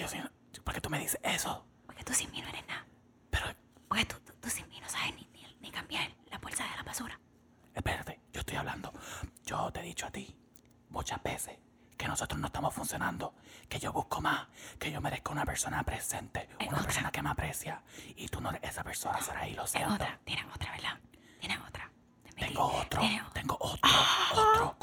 yo soy... ¿Por qué tú me dices eso? Porque tú sin mí no eres nada. Pero, Porque tú, tú, tú sin mí no sabes ni, ni, ni cambiar la bolsa de la basura. espérate, yo estoy hablando. Yo te he dicho a ti muchas veces que nosotros no estamos funcionando, que yo busco más, que yo merezco una persona presente, una otra. persona que me aprecia. Y tú no eres esa persona, Saraí, lo siento. otra. Tienen otra, ¿verdad? Tienen otra. Te. Tengo otro, Tienen tengo otro, otro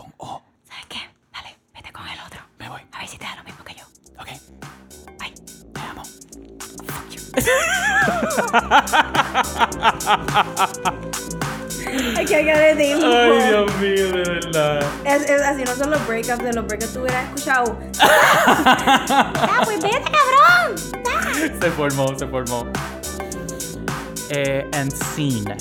Ay, que de Ay, Dios mío, de verdad. Es, es así, no son los breakups, de los breakups tú hubieras escuchado. ¡Ah, pues vete, cabrón! Se formó, se formó. Eh, and scene.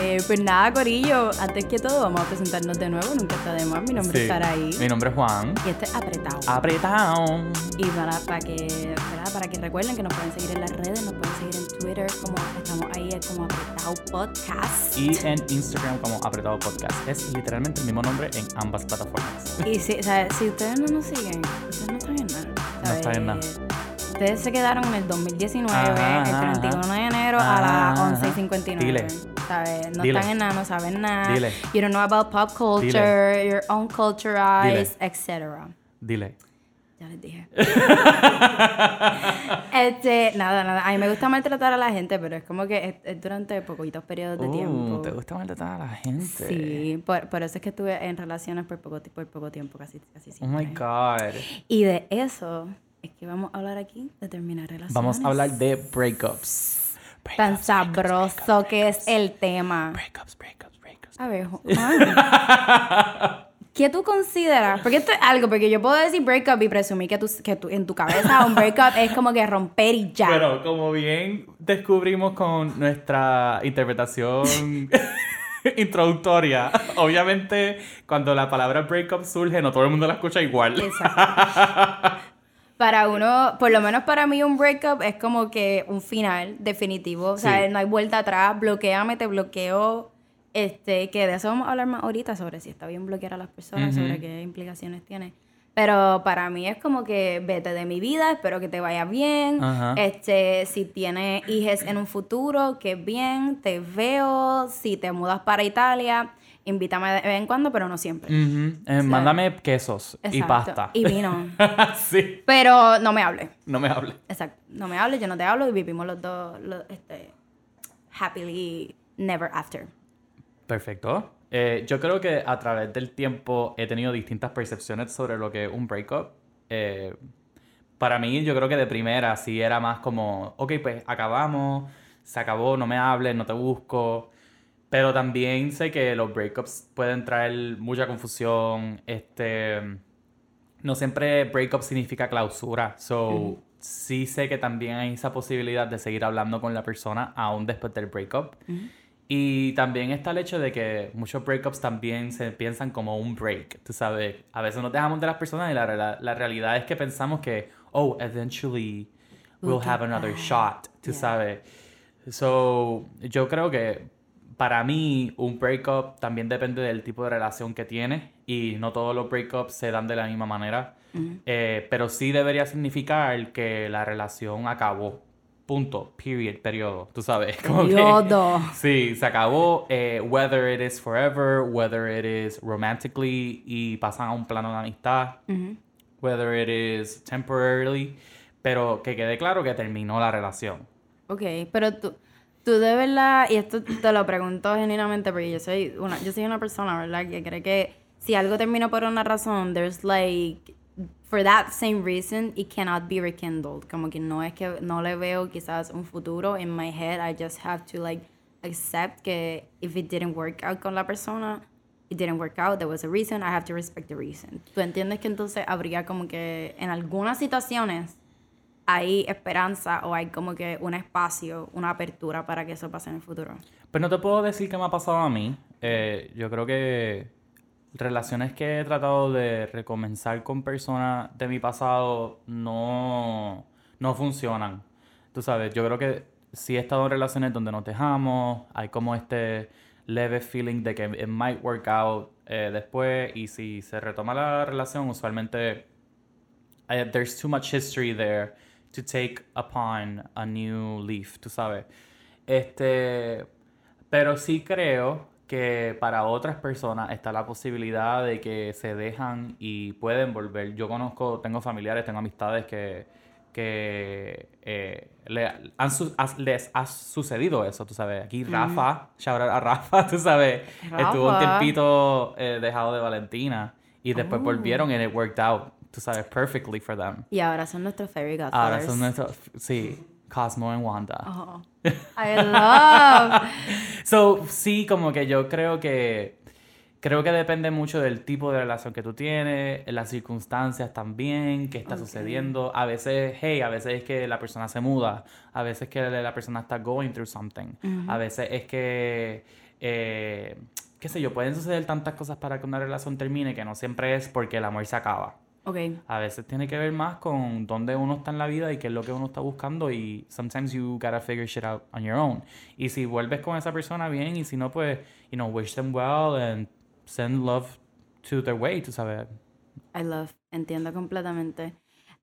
Eh, pues nada, Corillo, antes que todo, vamos a presentarnos de nuevo. Nunca está de más. Mi nombre es Saraí. Mi nombre es Juan. Y este es apretado. Apretado. Y para, para, que, ¿verdad? para que recuerden que nos pueden seguir en las redes, nos pueden seguir en Twitter, como estamos ahí es como apretado podcast. Y en Instagram como Apretado Podcast. Es literalmente el mismo nombre en ambas plataformas. Y si, o sea, si ustedes no nos siguen, ustedes no están en nada. No están en nada. Ustedes se quedaron en el 2019, Ajá, el ajá, 31 de enero Ajá, a las ajá. 11 y 59. Dile. ¿Sabes? No Dile. están en nada, no saben nada. Dile. You don't know about pop culture, your own culturized, etc. Dile. Ya les dije. este, nada, nada. A mí me gusta maltratar a la gente, pero es como que es, es durante poquitos periodos de Uh, tiempo. ¿Te gusta maltratar a la gente? Sí, por, por eso es que estuve en relaciones por poco, por poco tiempo, casi, casi Oh siempre. my God. Y de eso es que vamos a hablar aquí, de terminar relaciones. Vamos a hablar de breakups. Tan Breakups, sabroso que es el tema. breakups, breakups, breakups. A ver. ¿Qué tú consideras? Porque esto es algo, porque yo puedo decir breakup y presumir que, tú, que tú, en tu cabeza un breakup es como que romper y ya. Bueno, como bien descubrimos con nuestra interpretación introductoria, obviamente cuando la palabra breakup surge, no todo el mundo la escucha igual. Exacto. Para uno, por lo menos para mí, un breakup es como que un final definitivo. O sea, Sí. no hay vuelta atrás. Bloqueame, te bloqueo. Este, que de eso vamos a hablar más ahorita sobre si está bien bloquear a las personas, sobre qué implicaciones tiene. Pero para mí es como que vete de mi vida, espero que te vaya bien. Ajá. Este, si tienes hijos en un futuro, que bien, te veo. Si te mudas para Italia, invítame de vez en cuando, pero no siempre. Eh, mándame quesos y pasta. Y vino. sí, Pero no me hables. no me hables. Exacto. No me hables, yo no te hablo y vivimos los dos este, happily never after. Perfecto. Eh, yo creo que a través del tiempo he tenido distintas percepciones sobre lo que es un breakup. Eh, para mí, yo creo que de primera sí era más como, ok, pues acabamos, se acabó, no me hables, no te busco. Pero también sé que los breakups pueden traer mucha confusión. Este, no siempre breakup significa clausura. So, sí sé que también hay esa posibilidad de seguir hablando con la persona aún después del breakup. Y también está el hecho de que muchos breakups también se piensan como un break, tú sabes. A veces nos dejamos de las personas y la, rela- la realidad es que pensamos que, oh, eventually we'll We'll have another back. shot, tú Yeah. sabes. So, yo creo que para mí un breakup también depende del tipo de relación que tienes y no todos los breakups se dan de la misma manera. Eh, pero sí debería significar que la relación acabó. Punto. Period. Periodo. Tú sabes. Como que- Periodo. sí, se acabó. eh, whether it is forever, whether it is romantically y pasan a un plano de amistad, whether it is temporarily, pero que quede claro que terminó la relación. Ok, pero tú, tú de verdad, y esto te lo pregunto genuinamente porque yo soy una, yo soy una persona, ¿verdad? Que cree que si algo terminó por una razón, there's like, for that same reason, it cannot be rekindled. Como que no es que no le veo quizás un futuro. In my head, I just have to like accept que if it didn't work out con la persona, it didn't work out, there was a reason, I have to respect the reason. ¿Tú entiendes que entonces habría como que en algunas situaciones hay esperanza o hay como que un espacio, una apertura para que eso pase en el futuro? Pues no te puedo decir qué me ha pasado a mí. Eh, yo creo que relaciones que he tratado de recomenzar con personas de mi pasado no, no funcionan. Tú sabes, yo creo que sí he estado en relaciones donde nos dejamos, hay como este leve feeling de que it might work out eh, después y si se retoma la relación, usualmente eh, there's too much history there to take upon a new leaf, tú sabes. Este, pero sí creo que para otras personas está la posibilidad de que se dejan y pueden volver. Yo conozco, tengo familiares, tengo amistades que, que eh, le han su- as- les ha sucedido eso, tú sabes. Aquí Rafa, shout out a Rafa, tú sabes, estuvo un Rafa. tiempito eh, dejado de Valentina y después Oh. volvieron and it worked out, tú sabes, perfectly for them. Y ahora son nuestros fairy godfathers. Ahora son nuestros, sí, Cosmo y Wanda. Oh, I love. So, sí, como que yo creo que creo que depende mucho del tipo de relación que tú tienes, las circunstancias también, qué está sucediendo. A veces, hey, a veces es que la persona se muda, a veces que la persona está going through something, a veces es que eh, qué sé yo, pueden suceder tantas cosas para que una relación termine que no siempre es porque el amor se acaba. Ok. A veces tiene que ver más con dónde uno está en la vida y qué es lo que uno está buscando y sometimes you gotta figure shit out on your own. Y si vuelves con esa persona bien y si no pues, you know, wish them well and send love to their way, tú sabes. I love. Entiendo completamente.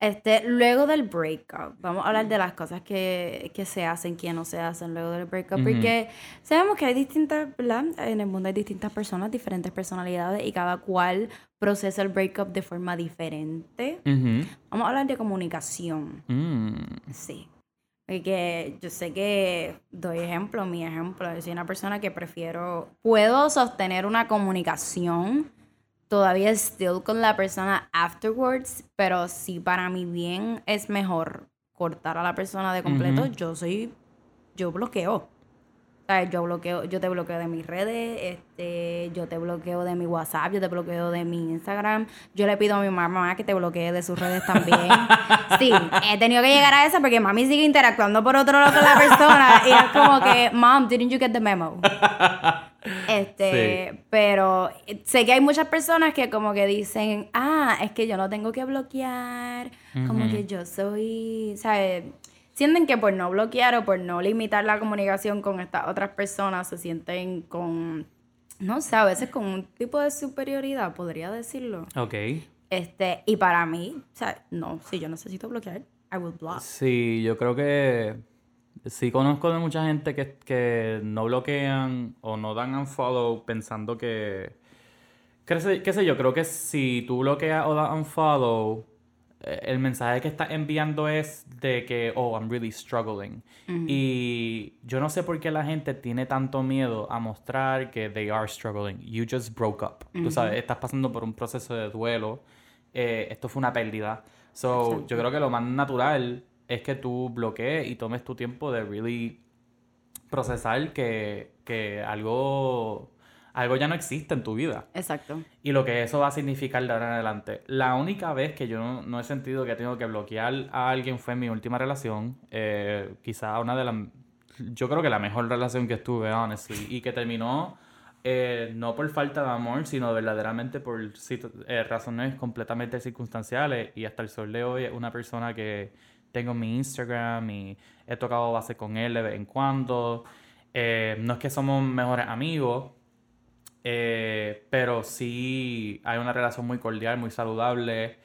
Este, luego del breakup, vamos a hablar de las cosas que, que se hacen, que no se hacen luego del breakup, Ujú. porque sabemos que hay distintas, ¿verdad? En el mundo hay distintas personas, diferentes personalidades y cada cual procesa el breakup de forma diferente. Ujú. Vamos a hablar de comunicación. Mm. Sí. Porque yo sé que doy ejemplo, mi ejemplo. Yo soy una persona que prefiero, puedo sostener una comunicación todavía still con la persona afterwards, pero si para mi bien es mejor cortar a la persona de completo, Ujú. yo soy, yo bloqueo. O sea, yo bloqueo, yo te bloqueo de mis redes, este, yo te bloqueo de mi WhatsApp, yo te bloqueo de mi Instagram. Yo le pido a mi mamá que te bloquee de sus redes también. Sí, he tenido que llegar a eso porque mami sigue interactuando por otro lado con la persona y es como que, mom, didn't you get the memo? Este, pero sé que hay muchas personas que como que dicen, ah, es que yo no tengo que bloquear, como Ujú. que yo soy, ¿sabes? Sienten que por no bloquear o por no limitar la comunicación con estas otras personas se sienten con, no sé, a veces con un tipo de superioridad, podría decirlo. Ok. Este, y para mí, o sea, no, si yo necesito bloquear, I will block. Sí, yo creo que sí conozco de mucha gente que, que no bloquean o no dan unfollow pensando que... Qué sé, qué sé yo, creo que si tú bloqueas o das unfollow, eh, el mensaje que estás enviando es de que, oh, I'm really struggling. Y yo no sé por qué la gente tiene tanto miedo a mostrar que they are struggling. You just broke up. Tú sabes, estás pasando por un proceso de duelo. eh, esto fue una pérdida. So, Exacto. yo creo que lo más natural es que tú bloquees y tomes tu tiempo de really procesar que, que algo, algo ya no existe en tu vida Exacto. y lo que eso va a significar de ahora en adelante. La única vez que yo no, no he sentido que tengo que bloquear a alguien fue en mi última relación. Eh, quizá una de las... Yo creo que la mejor relación que estuve, honestly. Y que terminó eh, no por falta de amor, sino verdaderamente por eh, razones completamente circunstanciales. Y hasta el sol de hoy es una persona que tengo en mi Instagram y he tocado base con él de vez en cuando. Eh, no es que somos mejores amigos, eh, pero sí hay una relación muy cordial, muy saludable.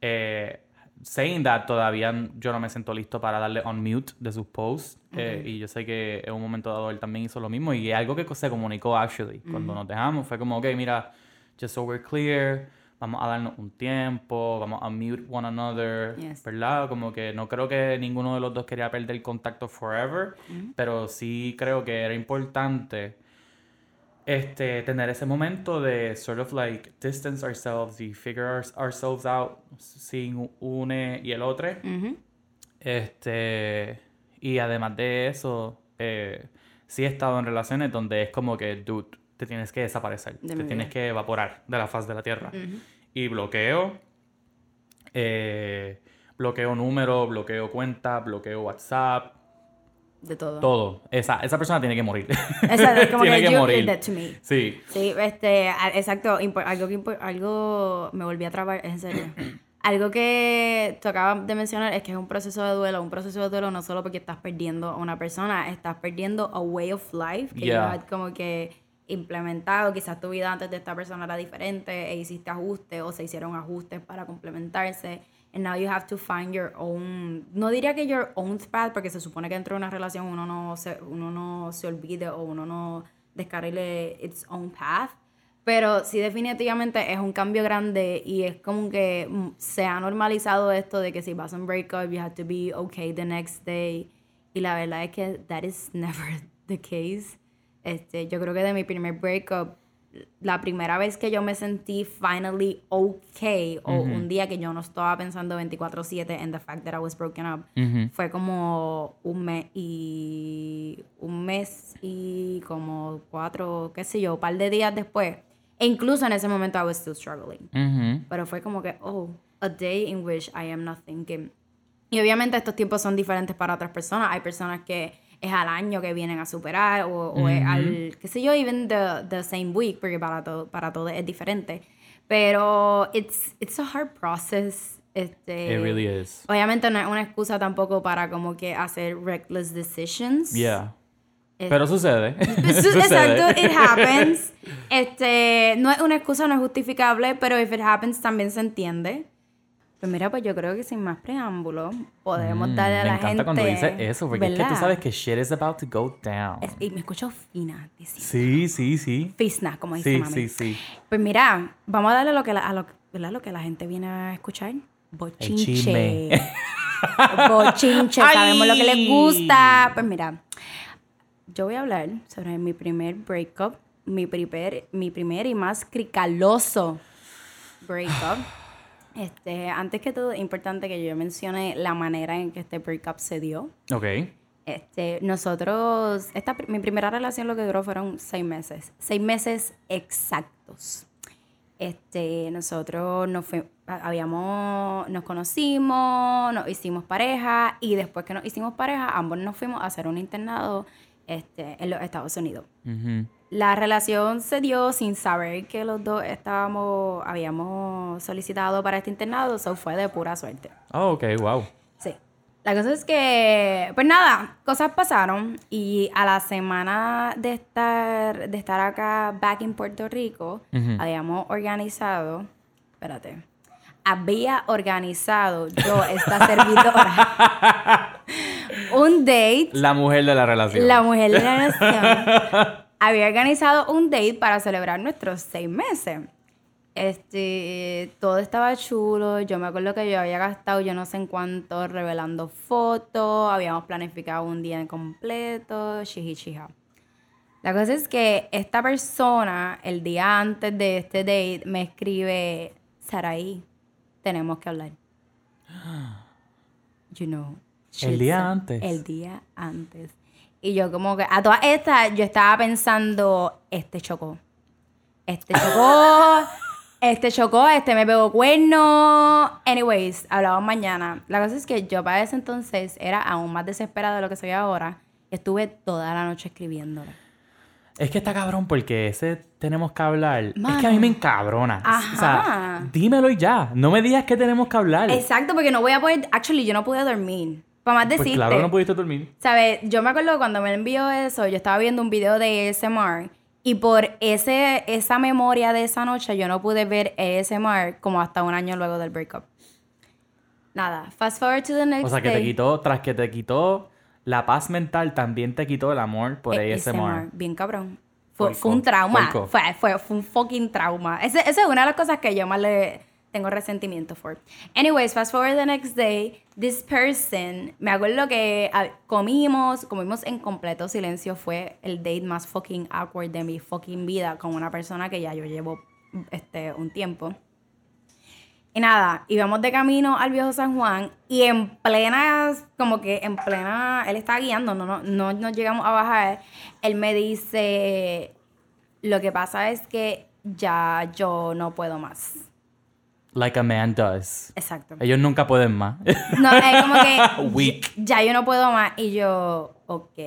Eh, saying that, todavía yo no me siento listo para darle on mute de sus posts. eh, y yo sé que en un momento dado él también hizo lo mismo. Y algo que se comunicó, actually. Cuando nos dejamos, fue como, ok, mira, just so we're clear, vamos a darnos un tiempo, vamos a mute one another, Yes. ¿verdad? Como que no creo que ninguno de los dos quería perder el contacto forever, pero sí creo que era importante este, tener ese momento de sort of like distance ourselves y figure our- ourselves out sin une y el otro. Ujú. Este, y además de eso, eh, sí he estado en relaciones donde es como que, dude, te tienes que desaparecer, De te tienes que evaporar de la faz de la tierra. Ujú. Y bloqueo, eh, bloqueo número, bloqueo cuenta, bloqueo WhatsApp, De todo. todo. Esa, esa persona tiene que morir. Exacto, es como tiene que, que you morir. that to me. Sí. Sí, este, exacto, algo que algo me volví a trabar, en serio. Algo que tú acabas de mencionar es que es un proceso de duelo, un proceso de duelo no solo porque estás perdiendo a una persona, estás perdiendo a way of life que Yeah. como que implementado, quizás tu vida antes de esta persona era diferente e hiciste ajustes o se hicieron ajustes para complementarse And now you have to find your own, no diría que your own path, porque se supone que dentro de una relación uno no se, uno no se olvide o uno no descarrile its own path. Pero sí definitivamente es un cambio grande y es como que mm, se ha normalizado esto de que si vas a un breakup you have to be okay the next day. Y la verdad es que that is never the case. Este, yo creo que de mi primer breakup la primera vez que yo me sentí finally okay o un día que yo no estaba pensando 24/7 en the fact that I was broken up fue como un mes y un mes y como cuatro qué sé yo un par de días después. E incluso en ese momento I was still struggling. Pero fue como que oh a day in which I am not thinking y obviamente estos tiempos son diferentes para otras personas. Hay personas que es al año que vienen a superar o, o es al, qué sé yo, even the, the same week, porque para todo, para todo es diferente. Pero it's, it's a hard process. Este, It really is. Obviamente no es una excusa tampoco para como que hacer reckless decisions. Yeah. Pero sucede. Su- Sucede. Exacto, it happens. Este, no es una excusa, no es justificable, pero if it happens también se entiende. Pues mira, pues yo creo que sin más preámbulo podemos darle a Mm, Me la encanta gente. cuando dice eso, porque es que tú ¿verdad? sabes que shit is about to go down. Es- y me escucho fina, decir. Sí, sí, sí. Fisna, como dice Sí, mami. sí, sí. Pues mira, vamos a darle lo que la, a lo, ¿verdad? lo que la gente viene a escuchar. Bochinche. Bochinche, sabemos lo que les gusta. Pues mira, yo voy a hablar sobre mi primer breakup, mi primer, mi primer y más cricaloso breakup. Este, antes que todo, es importante que yo mencione la manera en que este breakup se dio. Ok. Este, nosotros, esta, mi primera relación lo que duró fueron seis meses. Seis meses exactos. Este, nosotros nos fui- habíamos, nos conocimos, nos hicimos pareja y después que nos hicimos pareja, ambos nos fuimos a hacer un internado este, en los Estados Unidos. Ujú. La relación se dio sin saber que los dos estábamos, habíamos solicitado para este internado, eso fue de pura suerte. Oh, ok, wow. Sí. La cosa es que, pues nada, cosas pasaron y a la semana de estar, de estar acá, back in Puerto Rico, habíamos organizado, espérate, había organizado yo, esta servidora, un date La mujer de la relación. la mujer de la nación había organizado un date para celebrar nuestros seis meses. Este, todo estaba chulo. Yo me acuerdo que yo había gastado yo no sé en cuánto revelando fotos. Habíamos planificado un día en completo. Shiji chija. La cosa es que esta persona, el día antes de este date, me escribe, Saraí, tenemos que hablar. You know. El día antes. El día antes. Y yo como que, a todas estas, yo estaba pensando, este chocó. Este chocó. este chocó, este me pegó cuerno. Anyways, hablamos mañana. La cosa es que yo para ese entonces era aún más desesperada de lo que soy ahora. Estuve toda la noche escribiéndole. Es que está cabrón porque ese tenemos que hablar. Es que a mí me encabrona. O sea, Ajá. dímelo y ya. No me digas que tenemos que hablar. Exacto, porque no voy a poder. Actually, yo no pude dormir. Para más Pues decirte. claro, no pudiste dormir. ¿Sabes? Yo me acuerdo cuando me envió eso, yo estaba viendo un video de ASMR y por ese, esa memoria de esa noche yo no pude ver ASMR como hasta un año luego del breakup. Nada, fast forward to the next O sea, que te quitó, tras que te quitó la paz mental, también te quitó el amor por Eh, ASMR. Bien cabrón. Fue, un trauma. Fue, fue, fue un fucking trauma. Esa es una de las cosas que yo más le tengo resentimiento por. Anyways, fast forward the next day, this person, me acuerdo que ah, comimos, comimos en completo silencio. Fue el date más fucking awkward de mi fucking vida con una persona que ya yo llevo este, un tiempo. Y nada, íbamos de camino al viejo San Juan y en plena, como que en plena, él estaba guiando, no, no, no nos llegamos a bajar. Él me dice, lo que pasa es que ya yo no puedo más. Like a man does. Exacto. Ellos nunca pueden más. No, es como que Weak. ya yo no puedo más. Y yo, ok.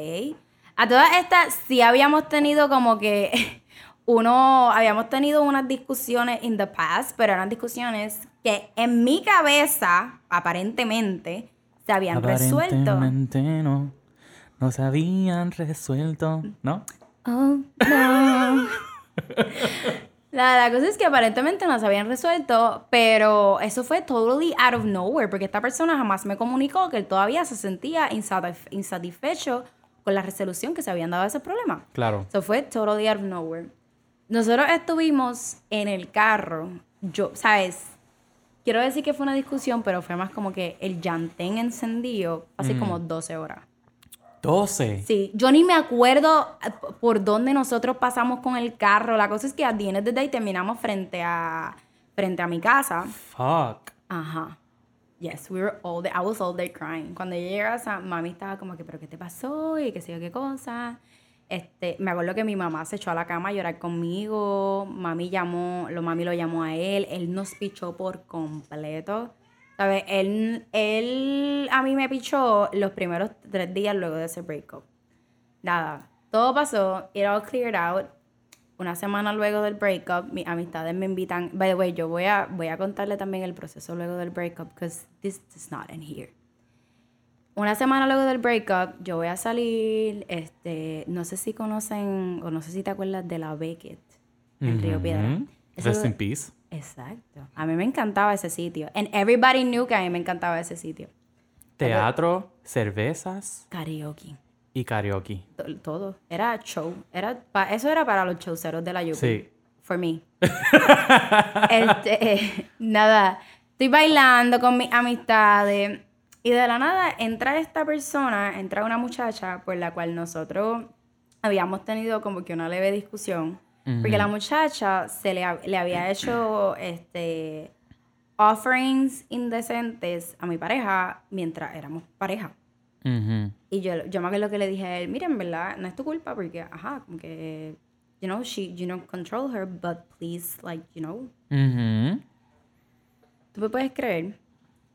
A todas estas, sí habíamos tenido como que uno, habíamos tenido unas discusiones in the past, pero eran discusiones que en mi cabeza, aparentemente, se habían resuelto. Aparentemente no. No se habían resuelto. ¿No? Oh, no. La, la cosa es que aparentemente no se habían resuelto, pero eso fue totally out of nowhere, porque esta persona jamás me comunicó que él todavía se sentía insatisf- insatisfecho con la resolución que se habían dado a ese problema. Claro. So fue totally out of nowhere. Nosotros estuvimos en el carro, yo, ¿sabes? Quiero decir que fue una discusión, pero fue más como que el llantén encendido hace como 12 horas. 12. Sí, yo ni me acuerdo eh, por dónde nosotros pasamos con el carro. La cosa es que a the end of the day terminamos frente a, frente a mi casa. Fuck. Ajá. Yes, we were all there. I was all there crying. Cuando yo llegué a mami estaba como que, ¿pero qué te pasó? Y qué sé yo qué cosa. Este, me acuerdo que mi mamá se echó a la cama a llorar conmigo. Mami llamó, lo mami lo llamó a él. Él nos pichó por completo. ¿Sabes? Él, él a mí me pichó los primeros tres días luego de ese breakup. Nada, todo pasó, it all cleared out. Una semana luego del breakup, mis amistades me invitan. By the way, yo voy a, voy a contarle también el proceso luego del breakup, because this does not end here. Una semana luego del breakup, yo voy a salir, este, no sé si conocen, o no sé si te acuerdas de la Beckett, en Río Piedra. Ujú. Eso- Rest in peace. Exacto. A mí me encantaba ese sitio. And everybody knew que a mí me encantaba ese sitio. Teatro, cervezas Karaoke. y karaoke. To- Todo. Era show. Era eso era para los showceros de la Yupi. Sí. For me. Este, eh, nada. Estoy bailando con mis amistades. Y de la nada entra esta persona, entra una muchacha por la cual nosotros habíamos tenido como que una leve discusión. Porque la muchacha se le, ha- le había hecho este offerings indecentes a mi pareja mientras éramos pareja. Y yo, yo me acuerdo que le dije a él, miren, ¿verdad? No es tu culpa porque, ajá, como que, you know, she, you know, control her, but please, like, you know. Ujú. ¿Tú me puedes creer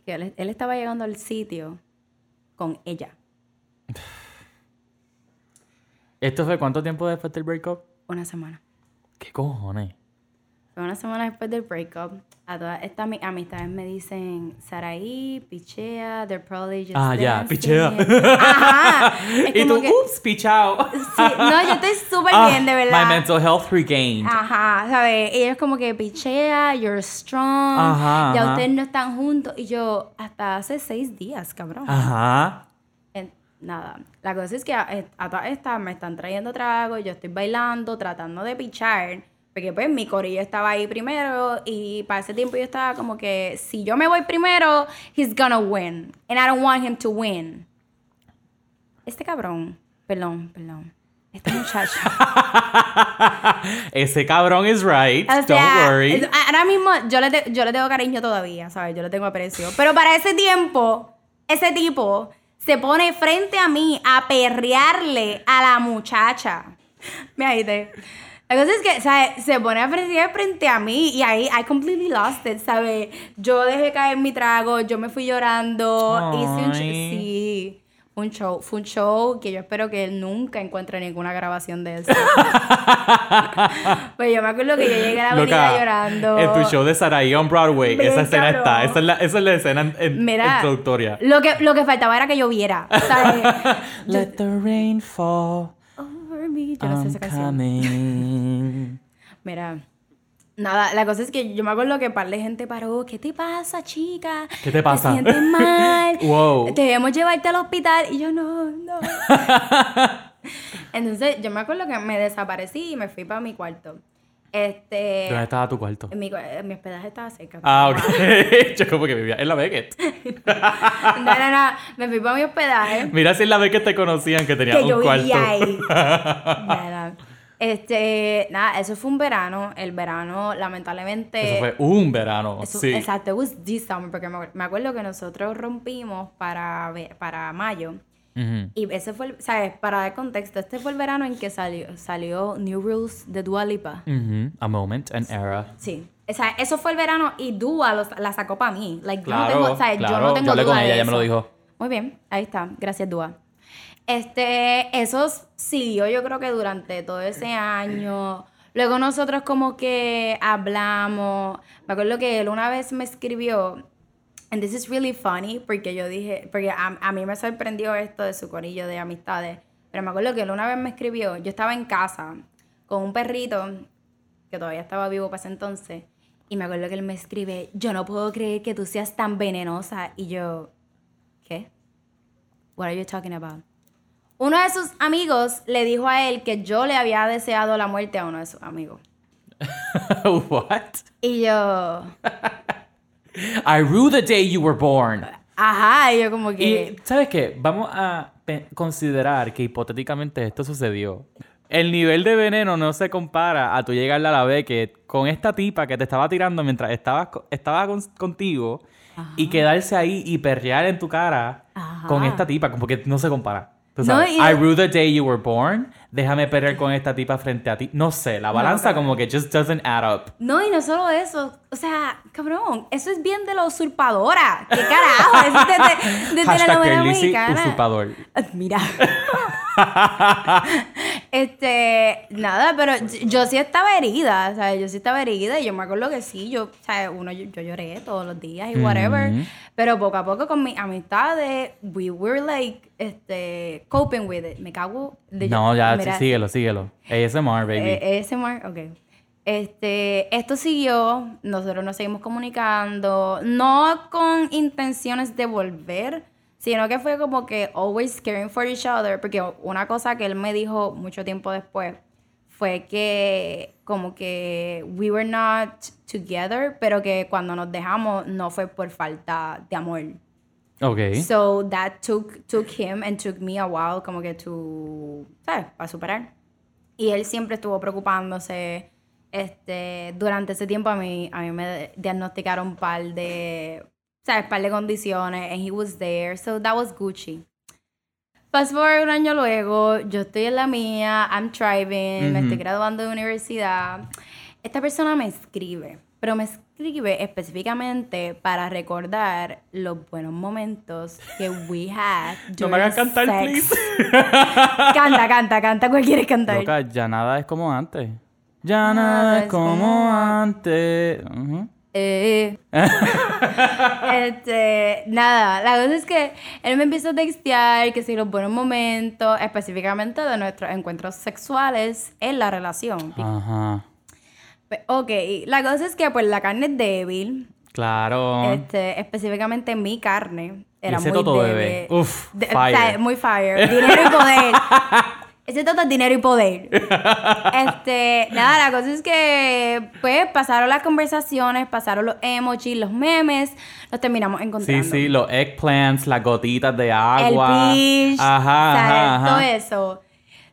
que él, él estaba llegando al sitio con ella? ¿Esto fue cuánto tiempo después del breakup? Una semana. ¿Qué cojones? Fue una semana después del breakup. A todas estas mis amistades me dicen, Saraí, pichea, they're probably just Ah, ya, dancing". pichea. Ajá. Es y tú, que- ups, pichao. Sí, no, yo estoy súper Ah, bien, de verdad. My mental health regained. Ajá, ¿sabes? Ellos como que pichea, you're strong, Ajá, ya ajá. ustedes no están juntos. Y yo, hasta hace seis días, cabrón. Ajá. Nada, la cosa es que a, a todas estas me están trayendo tragos, yo estoy bailando, tratando de pichar, porque pues mi corillo estaba ahí primero y para ese tiempo yo estaba como que si yo me voy primero, he's gonna win, and I don't want him to win. Este cabrón, perdón, perdón, este muchacho. Ese cabrón is right. O Don't sea, worry. es- Ahora mismo yo le, te- yo le tengo cariño todavía, ¿sabes? Yo le tengo aprecio. Pero para ese tiempo, ese tipo se pone frente a mí a perrearle a la muchacha. Mira, ¿viste? La cosa es que, ¿sabes? Se pone a perrear frente a mí y ahí I completely lost it, ¿sabes? Yo dejé caer mi trago, yo me fui llorando. Hice un. Sí. Fue un show, fue un show que yo espero que él nunca encuentre ninguna grabación de eso. pues yo me acuerdo que yo llegué a la avenida llorando. En tu show de Saraí on Broadway, esa escena cabrón. está. Esa es la, esa es la escena en- Mira, introductoria. Lo que, lo que faltaba era que lloviera. Let the rain fall. Over me. Yo no sé I'm esa canción. coming. Mira. Nada, la cosa es que yo me acuerdo que par de gente paró. ¿Qué te pasa, chica? ¿Qué te pasa? ¿Te sientes mal? Wow. Debemos llevarte al hospital. Y yo, no, no. Entonces, yo me acuerdo que me desaparecí y me fui para mi cuarto. Este... ¿Dónde estaba tu cuarto? Mi, cua- mi hospedaje estaba cerca. Ah, ok. Yo como que vivía en la Beckett. No, no, no. Me fui para mi hospedaje. Mira si en la Beckett te conocían que tenías que yo un cuarto. vivía ahí. Nada. Este, nada, eso fue un verano. El verano, lamentablemente. Eso fue un verano. eso- sí. Exacto, it was this summer, porque me, me acuerdo que nosotros rompimos para, para mayo. Ujú. Y ese fue, el, ¿sabes? Para dar contexto, este fue el verano en que salió, salió New Rules de Dua Lipa. Ujú. A moment, an era. Sí. O sea, eso fue el verano y Dua los- la sacó para mí. Like, yo no Claro, tengo, ¿sabes? yo claro, no tengo yo hablé duda con ella, ella me lo dijo. Muy bien, ahí está. Gracias, Dua. Este, eso siguió yo creo que durante todo ese año. Luego nosotros como que hablamos. Me acuerdo que él una vez me escribió, and this is really funny, porque yo dije, porque a, a mí me sorprendió esto de su corillo de amistades. Pero me acuerdo que él una vez me escribió, yo estaba en casa con un perrito que todavía estaba vivo para ese entonces. Y me acuerdo que él me escribe, yo no puedo creer que tú seas tan venenosa. Y yo, ¿qué? What are you talking about? Uno de sus amigos le dijo a él que yo le había deseado la muerte a uno de sus amigos. What? Y yo, I rue the day you were born. ajá, y yo como que... Y, ¿sabes qué? Vamos a considerar que hipotéticamente esto sucedió. El nivel de veneno no se compara a tu llegarle a la que con esta tipa que te estaba tirando mientras estabas estaba con- contigo y quedarse ahí y perrear en tu cara Ajá. con esta tipa, como que no se compara. Tú No, y- I rue the day you were born. Déjame perrear con esta tipa frente a ti. No sé, la balanza pero- como que just doesn't add up. No, y no solo eso. O sea, cabrón, eso es bien de la usurpadora. ¿Qué carajo? Es de, de, de Hashtag telenovela Pierluisi, mexicana. usurpador. Ah, Mira. este, nada, pero yo, yo sí estaba herida, o sea, yo sí estaba herida y yo me acuerdo que sí, yo, o sea, uno, yo, yo lloré todos los días y whatever, pero poco a poco con mis amistades, we were like, este, coping with it, me cago. de- No, ya, mira, sí, síguelo, síguelo. ASMR, baby. eh, ASMR, ok. Este, esto siguió, nosotros nos seguimos comunicando, no con intenciones de volver, sino que fue como que always caring for each other, porque una cosa que él me dijo mucho tiempo después fue que como que we were not together, pero que cuando nos dejamos no fue por falta de amor. ok. So that took, took him and took me a while como que to, ¿sabes? Para superar. Y él siempre estuvo preocupándose. Este, durante ese tiempo a mí, a mí me diagnosticaron un par de, ¿sabes? par de condiciones. And he was there. So that was Gucci. Fast forward un año luego, yo estoy en la mía, I'm thriving, me estoy graduando de universidad. Esta persona me escribe, pero me escribe específicamente para recordar los buenos momentos que we had. No me hagas cantar, sex. please. Canta, canta, canta. ¿Cuál quieres cantar? Loca, ya nada es como antes. Ya nada es como antes. Ujú. Eh. este, nada, la cosa es que él me empieza a textear que si los buenos momentos, específicamente de nuestros encuentros sexuales en la relación. Ajá. Ok, la cosa es que pues la carne es débil, Claro. este, específicamente mi carne era muy toto débil. bebé, uf, De- fire. o sea, muy fire. Dinero y poder. Ese toto es dinero y poder. Este, nada, la cosa es que, pues, pasaron las conversaciones, pasaron los emojis, los memes, nos terminamos Sí, encontrando. sí, los eggplants, las gotitas de agua. El peach, Ajá, ajá, todo eso.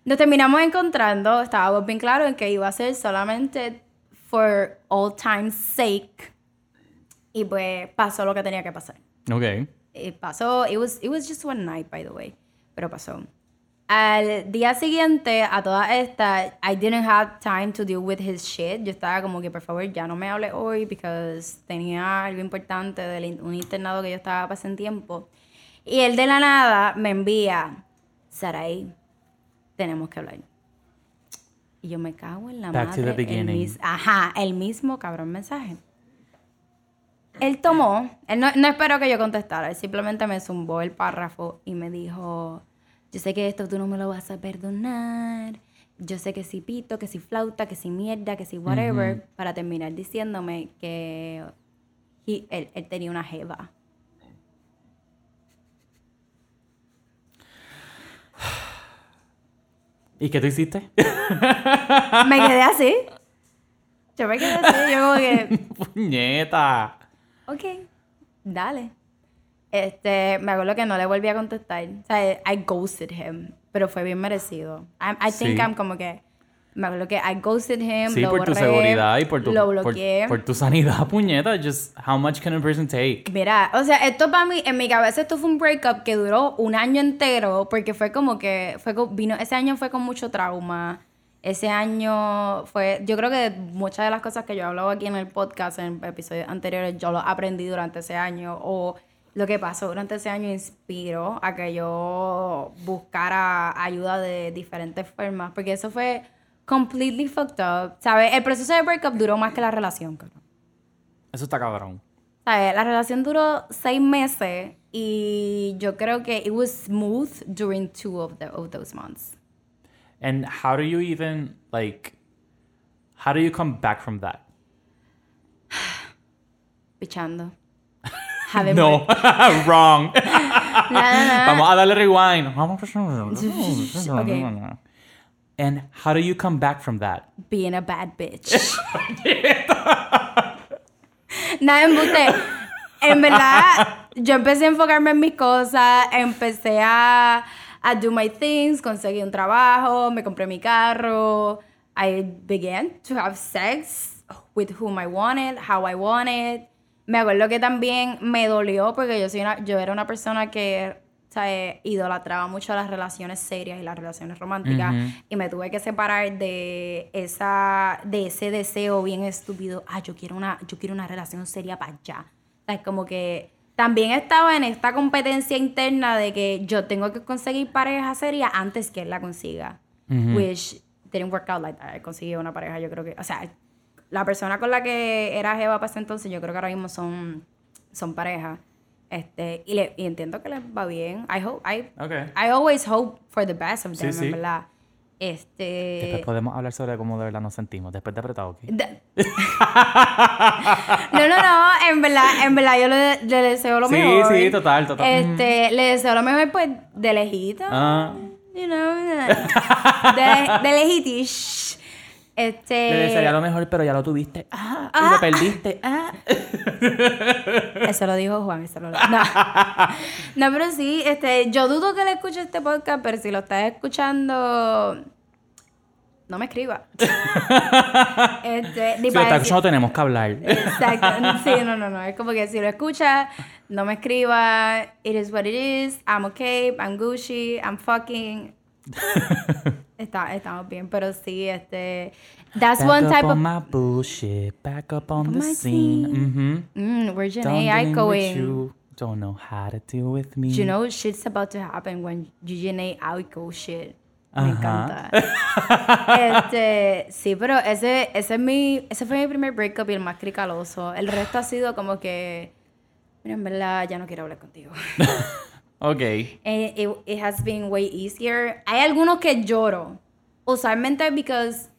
Nos terminamos encontrando, estábamos bien claros en que iba a ser solamente for all time's sake. Y pues pasó lo que tenía que pasar. Ok. Eh, pasó, it was, it was just one night, by the way, pero pasó. Al día siguiente, a toda esta, I didn't have time to deal with his shit. Yo estaba como que, por favor, ya no me hable hoy, because tenía algo importante de un internado que yo estaba pasando tiempo. Y él de la nada me envía, Sarai, tenemos que hablar. Y yo me cago en la Back to madre. the el beginning. mis- ajá, el mismo cabrón mensaje. Él tomó, él no, no esperó que yo contestara, él simplemente me zumbó el párrafo y me dijo, yo sé que esto tú no me lo vas a perdonar, yo sé que si pito, que si flauta, que si mierda, que si whatever, para terminar diciéndome que he- él, él tenía una jeva. ¿Y qué tú hiciste? Me quedé así. Yo me quedé así, yo como que, Puñeta. ok, dale. Este, me acuerdo que no le volví a contestar. O sea, I ghosted him, pero fue bien merecido. I, I think Sí. I'm como que, me acuerdo que I ghosted him, Sí, lo por tu borré, seguridad y por tu, lo por, bloqueé. por tu sanidad, puñeta. Just how much can a person take? Mira, o sea, esto para mí, en mi cabeza esto fue un breakup que duró un año entero, porque fue como que, fue vino, ese año fue con mucho trauma. Ese año fue, yo creo que muchas de las cosas que yo he hablado aquí en el podcast, en episodios anteriores, yo lo aprendí durante ese año, o lo que pasó durante ese año inspiró a que yo buscara ayuda de diferentes formas, porque eso fue completely fucked up, ¿sabes? El proceso de breakup duró más que la relación, cabrón. Eso está cabrón. ¿Sabes? La relación duró seis meses y yo creo que it was smooth during two of, the, of those months. And how do you even, like, How do you come back from that? Pichando. Having No, wrong. Nada, nada. Vamos a darle rewind. Ok. And how do you come back from that? Being a bad bitch. Nada, embuste. En verdad, yo empecé a enfocarme en mis cosas, empecé a, a do my things, conseguí un trabajo, me compré mi carro. I began to have sex with whom I wanted, how I wanted. Me acuerdo que también me dolió porque yo, soy una, yo era una persona que eh, idolatraba mucho las relaciones serias y las relaciones románticas y me tuve que separar de esa de ese deseo bien estúpido. Ah yo quiero una yo quiero una relación seria para allá o sea, es como que también estaba en esta competencia interna de que yo tengo que conseguir pareja seria antes que él la consiga. Which didn't work out like that. Él consiguió una pareja yo creo que o sea la persona con la que era Jeva para ese entonces yo creo que ahora mismo son son pareja este y, le, y entiendo que les va bien I hope I Okay. I always hope for the best of Sí, them, sí. en verdad. Después Este. podemos hablar sobre cómo de verdad nos sentimos. Después de apretado, ¿ok? de- no, no, no. En verdad, en verdad, yo le, le deseo lo Sí, mejor. sí, total, total. Este, le deseo lo mejor, pues, de lejito. Ah. You know, de, de lejitis. Este. Le desearía lo mejor, pero ya lo tuviste. Ah, y lo perdiste. Ah. Eso lo dijo Juan, eso lo no. no, pero sí, este, yo dudo que le escuche este podcast, pero si lo estás escuchando, no me escriba. este, ni Si lo para estás decir- escuchando, tenemos que hablar. Exacto. Sí, no, no, no. Es como que si lo escuchas, no me escriba. It is what it is. I'm okay. I'm Gucci. I'm fucking. Está, estamos bien, pero sí, este. That's Back one up type on of. my bullshit. Back up on the scene. scene. Mm-hmm. Mm, Don't Janae you. Don't know how to deal with me. You know, shit's about to happen when Janae go shit. Me Ajá. encanta. este, sí, pero ese, ese es mi, ese fue mi primer breakup y el más cricaloso. El resto ha sido como que, mira, en verdad, ya no quiero hablar contigo. Ok. And it, it has been way easier. Hay algunos que lloro. Usualmente because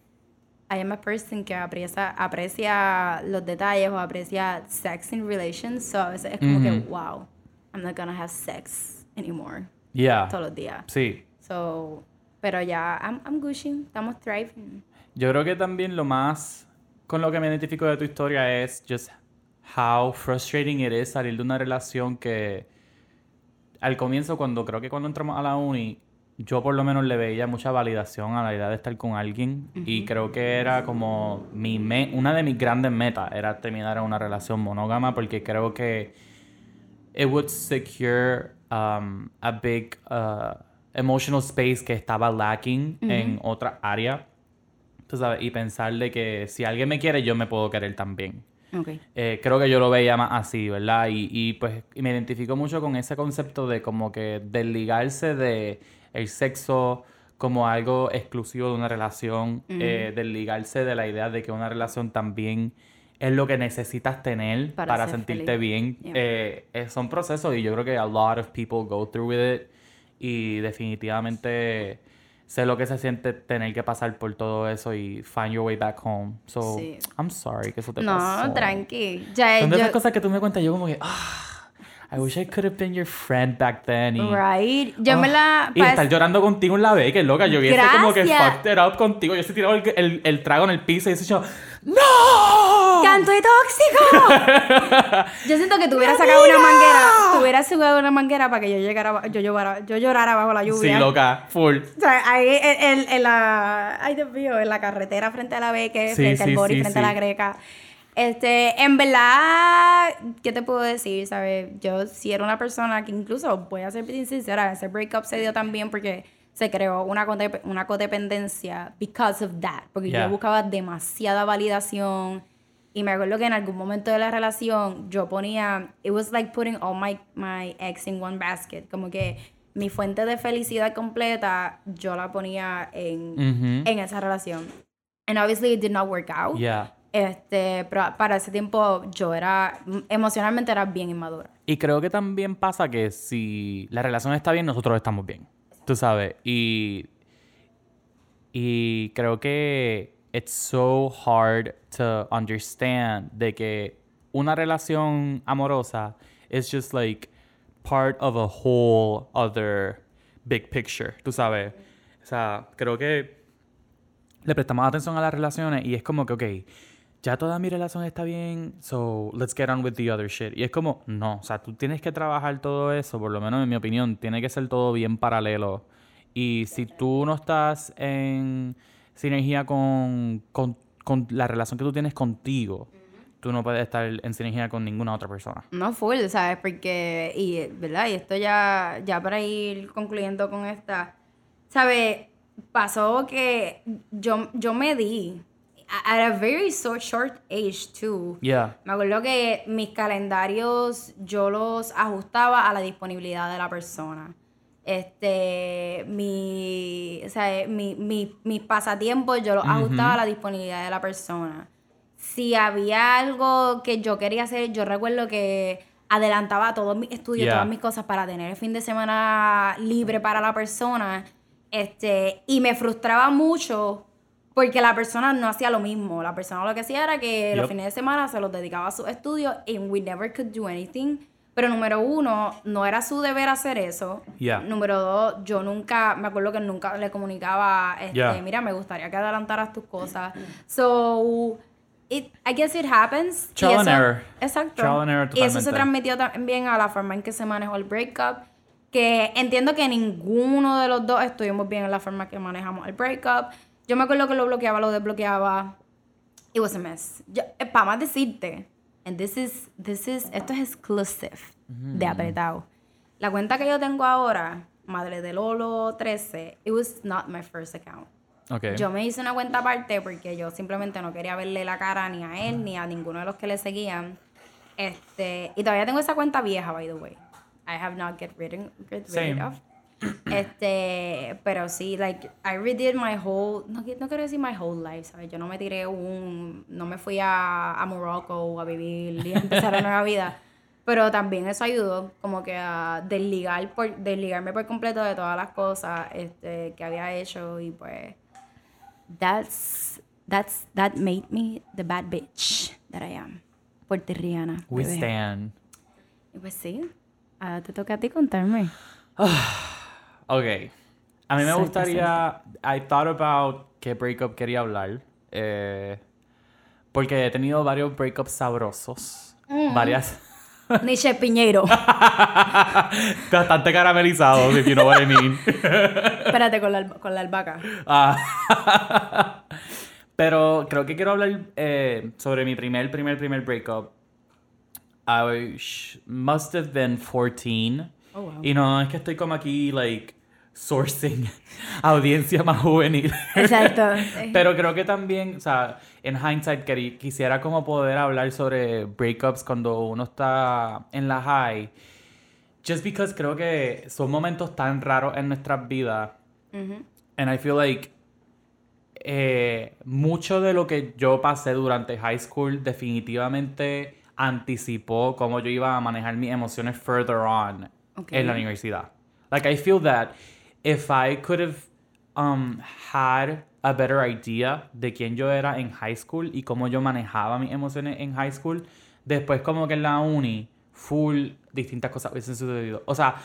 I am a person que aprecia, aprecia los detalles o aprecia sex in relations. So a veces es como que, wow, I'm not gonna have sex anymore Yeah. todos los días. Sí. So, pero ya, I'm, I'm Gucci. Estamos thriving. Yo creo que también lo más con lo que me identifico de tu historia es just how frustrating it is salir de una relación que al comienzo cuando creo que cuando entramos a la uni yo por lo menos le veía mucha validación a la idea de estar con alguien y creo que era como mi me- una de mis grandes metas era terminar una relación monógama porque creo que it would secure um, a big uh, emotional space que estaba lacking en otra área. Tú sabes, y pensar de que si alguien me quiere, yo me puedo querer también. Okay. Eh, creo que yo lo veía más así, ¿verdad? Y, y, pues y me identifico mucho con ese concepto de como que desligarse de el sexo como algo exclusivo de una relación, eh, desligarse de la idea de que una relación también es lo que necesitas tener Para sentirte feliz. bien. Yeah. Eh, eh, son procesos y yo creo que a lot of people go through with it y definitivamente sé lo que se siente tener que pasar por todo eso y find your way back home. So, Sí. I'm sorry que eso te pasó. No, tranqui. Ya, Son de yo- esas cosas que tú me cuentas, yo como que, ah, I wish I could have been your friend back then. Y, Right. Yo me Ah, la... Y estar llorando contigo en la que loca. Yo hubiese como que fucked it up contigo. Yo se tirado el, el, el trago en el piso y yo, ¡No! ¡Canto de tóxico! yo siento que tú hubieras sacado una manguera. Tú hubieras sacado una manguera para que yo llegara, yo llorara, yo llorara bajo la Sí, lluvia. loca, full. O sea, ahí en, en- en la. Ay, Dios mío, en la carretera frente a la Beque, Sí, frente sí, al Bori, sí, frente sí. a la Greca. Este, en verdad, ¿qué te puedo decir? ¿Sabes? Yo sí era una persona que incluso, voy a ser bien sincera, ese breakup se dio también porque se creó una, una codependencia because of that. Porque Yeah. yo buscaba demasiada validación. Y me acuerdo que en algún momento de la relación yo ponía, it was like putting all my, my eggs in one basket. Como que mi fuente de felicidad completa yo la ponía en, en esa relación. And obviously it did not work out. Yeah. Este, pero para ese tiempo yo era, emocionalmente era bien inmadura. Y creo que también pasa que si la relación está bien, nosotros estamos bien. Tú sabes. Y, y creo que it's so hard to understand de que una relación amorosa is just like part of a whole other big picture, tú sabes. O sea, creo que le prestamos atención a las relaciones y es como que, ok, ya toda mi relación está bien, so let's get on with the other shit. Y es como, no, o sea, tú tienes que trabajar todo eso, por lo menos en mi opinión, tiene que ser todo bien paralelo. Y si tú no estás en sinergia con, con, con la relación que tú tienes contigo, tú no puedes estar en sinergia con ninguna otra persona. No full, ¿sabes? Porque, y, ¿verdad? Y esto ya, ya para ir concluyendo con esta, ¿sabes? Pasó que yo, yo me di, at a very short, short age too. Yeah. Me acuerdo que mis calendarios yo los ajustaba a la disponibilidad de la persona. Este, mi, o sea, mi, mi, mis pasatiempos yo los ajustaba a la disponibilidad de la persona. Si había algo que yo quería hacer, yo recuerdo que adelantaba todos mis estudios, Yeah. todas mis cosas para tener el fin de semana libre para la persona. Este, y me frustraba mucho porque la persona no hacía lo mismo. La persona lo que hacía era que los Yep. fines de semana se los dedicaba a sus estudios and we never could do anything. Pero número uno, no era su deber hacer eso. Yeah. Número dos, yo nunca, me acuerdo que nunca le comunicaba, este, Yeah. mira, me gustaría que adelantaras tus cosas. So, it, I guess it happens. Trial and eso- error. Exacto. Trial and error Y eso se totalmente. transmitió también a la forma en que se manejó el breakup. Que entiendo que ninguno de los dos estuvimos bien en la forma que manejamos el breakup. Yo me acuerdo que lo bloqueaba, lo desbloqueaba. It was a mess. Para más decirte, and this is, this is, esto es exclusive de apretado. La cuenta que yo tengo ahora, Madre de Lolo 13, it was not my first account. Okay. Yo me hice una cuenta aparte porque yo simplemente no quería verle la cara ni a él ni a ninguno de los que le seguían. Este, y todavía tengo esa cuenta vieja, by the way. I have not get rid, get rid Same. of. Este, pero sí, like, I redid my whole, no, no quiero decir my whole life, ¿sabes? Yo no me tiré un, no me fui a, a Morocco a vivir y a empezar una nueva vida. Pero también eso ayudó como que a desligar por, desligarme por completo de todas las cosas este, que había hecho y pues that's that's that made me the bad bitch that I am. Puertorriana. We bebé. stand. Y pues sí, ahora te toca a ti contarme. Ok. A mí me gustaría. I thought about qué breakup quería hablar. eh, porque he tenido varios breakups sabrosos. Mm. Varias. Nietzsche Piñeiro. Bastante caramelizados, if you know what I mean. Espérate con la, con la albahaca. Ah. Pero creo que quiero hablar eh, sobre mi primer, primer, primer breakup. I sh- must have been 14. Oh, wow. Y no, es que estoy como aquí, like, sourcing audiencia más juvenil. Exacto. Pero creo que también, o sea, en hindsight quisiera como poder hablar sobre breakups cuando uno está en la high. Just because creo que son momentos tan raros en nuestras vidas. Ujú. And I feel like eh, mucho de lo que yo pasé durante high school definitivamente anticipó cómo yo iba a manejar mis emociones further on Ok. en la universidad. Like I feel that if I could have um, had a better idea de quién yo era en high school y cómo yo manejaba mis emociones en high school, después como que en la uni, full distintas cosas hubiesen sucedido. O sea,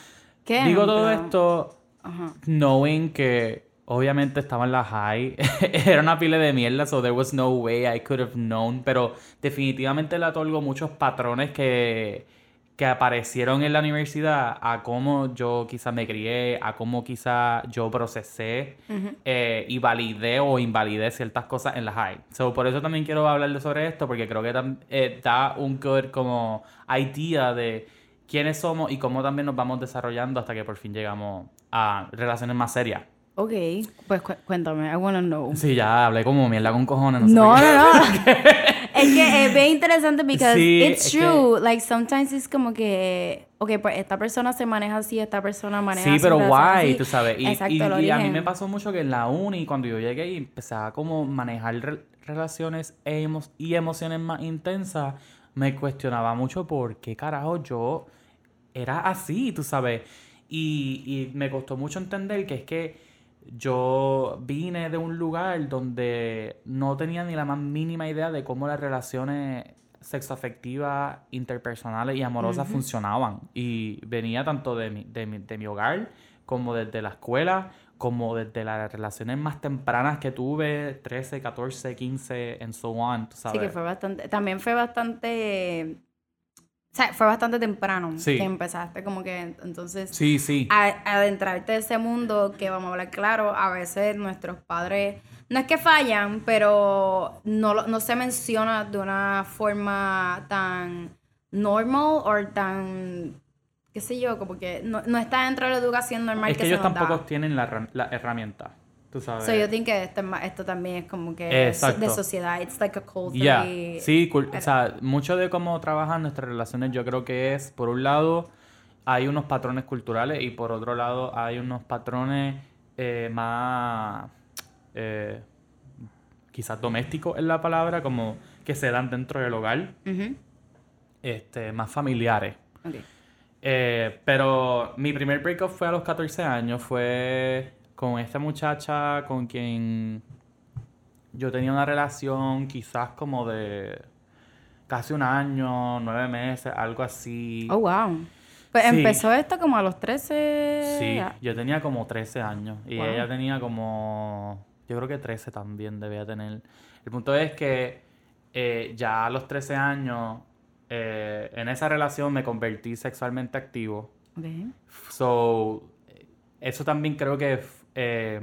¿Qué digo todo ejemplo? esto Ajá. knowing que obviamente estaba en la high, era una pila de mierda, so there was no way I could have known, pero definitivamente le otorgo muchos patrones que, que aparecieron en la universidad a cómo yo quizá me crié, a cómo quizá yo procesé eh, y validé o invalidé ciertas cosas en la high. So, por eso también quiero hablar sobre esto, porque creo que eh, da un good como idea de quiénes somos y cómo también nos vamos desarrollando hasta que por fin llegamos a relaciones más serias. Ok, pues cu- cuéntame, I wanna know. Sí, ya hablé como mierda con cojones. No, sé No, no, no. es que es bien interesante because Sí, it's es que- true. Like sometimes it's como que, ok, pues esta persona se maneja así, esta persona maneja Sí, así. pero esta persona guay, así. tú sabes. Y, Exacto, y- a mí me pasó mucho que en la uni, cuando yo llegué y empezaba a como manejar re- relaciones e emo- y emociones más intensas, me cuestionaba mucho por qué carajo yo era así, tú sabes. Y, y me costó mucho entender que es que yo vine de un lugar donde no tenía ni la más mínima idea de cómo las relaciones sexoafectivas, interpersonales y amorosas funcionaban. Y venía tanto de mi, de, mi, de mi hogar como desde la escuela, como desde las relaciones más tempranas que tuve, 13, 14, 15, and so on, tú sabes. Sí, que fue bastante, también fue bastante, o sea, fue bastante temprano Sí. que empezaste como que, entonces, Sí, sí. a- adentrarte en ese mundo que vamos a hablar claro, a veces nuestros padres, no es que fallan, pero no, no se menciona de una forma tan normal o tan, qué sé yo, como que no, no está dentro de la educación normal es que se ellos nos tampoco da. tienen la herramienta, tú sabes. So yo think que esto, esto también es como que Exacto. de sociedad, it's like a culture. Ya, sí, o sea, mucho de cómo trabajan nuestras relaciones yo creo que es, por un lado, hay unos patrones culturales y por otro lado hay unos patrones eh, más, eh, quizás domésticos es la palabra, como que se dan dentro del hogar, este, más familiares. Eh, pero mi primer breakup fue a los 14 años, fue con esta muchacha con quien yo tenía una relación quizás como de casi un año, nueve meses, algo así. Oh, wow. Pues Sí. empezó esto como a los 13. Sí, yo tenía como 13 años y Wow. ella tenía como, yo creo que 13 también debía tener. El punto es que eh, ya a los 13 años, eh, en esa relación me convertí sexualmente activo. Ok. So, eso también creo que eh,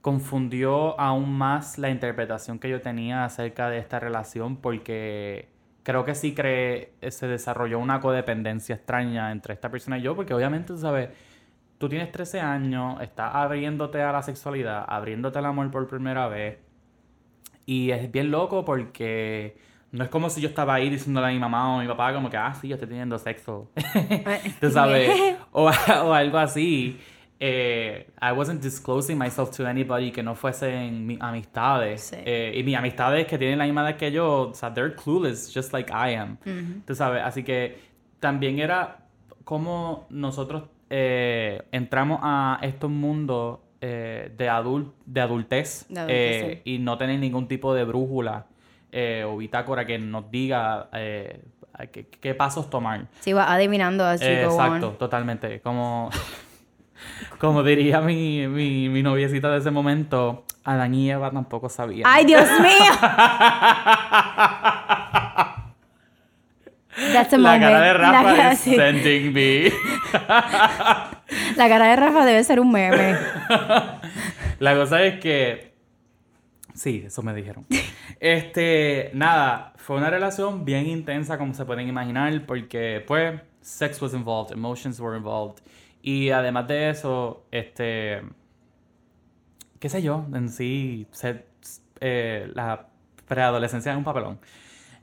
confundió aún más la interpretación que yo tenía acerca de esta relación porque creo que sí cree, se desarrolló una codependencia extraña entre esta persona y yo porque obviamente, tú sabes, tú tienes 13 años, estás abriéndote a la sexualidad, abriéndote al amor por primera vez y es bien loco porque no es como si yo estaba ahí diciéndole a mi mamá o a mi papá como que, ah, sí, yo estoy teniendo sexo. Tú sabes, o, o algo así. Eh, I wasn't disclosing myself to anybody que no fuesen mis amistades. Sí. Eh, y mis amistades que tienen la misma edad que yo, o sea, they're clueless, just like I am. Ujú. Tú sabes, así que también era como nosotros eh, entramos a estos mundos eh, de, adul de adultez, De adultez, eh, y no tener ningún tipo de brújula eh, o bitácora que nos diga qué, qué pasos tomar. Sí, va adivinando as you go exacto, on. totalmente. Como, como diría mi, mi, mi noviecita de ese momento, Adán y Eva tampoco sabían. ¡Ay, Dios mío! That's a la cara de La Rafa cara- sí. sending me. La cara de Rafa debe ser un meme. La cosa es que. Sí, eso me dijeron. Este, nada, fue una relación bien intensa, como se pueden imaginar, porque, pues, sex was involved, emotions were involved. Y además de eso, este. qué sé yo, en sí, se- eh, la preadolescencia es un papelón.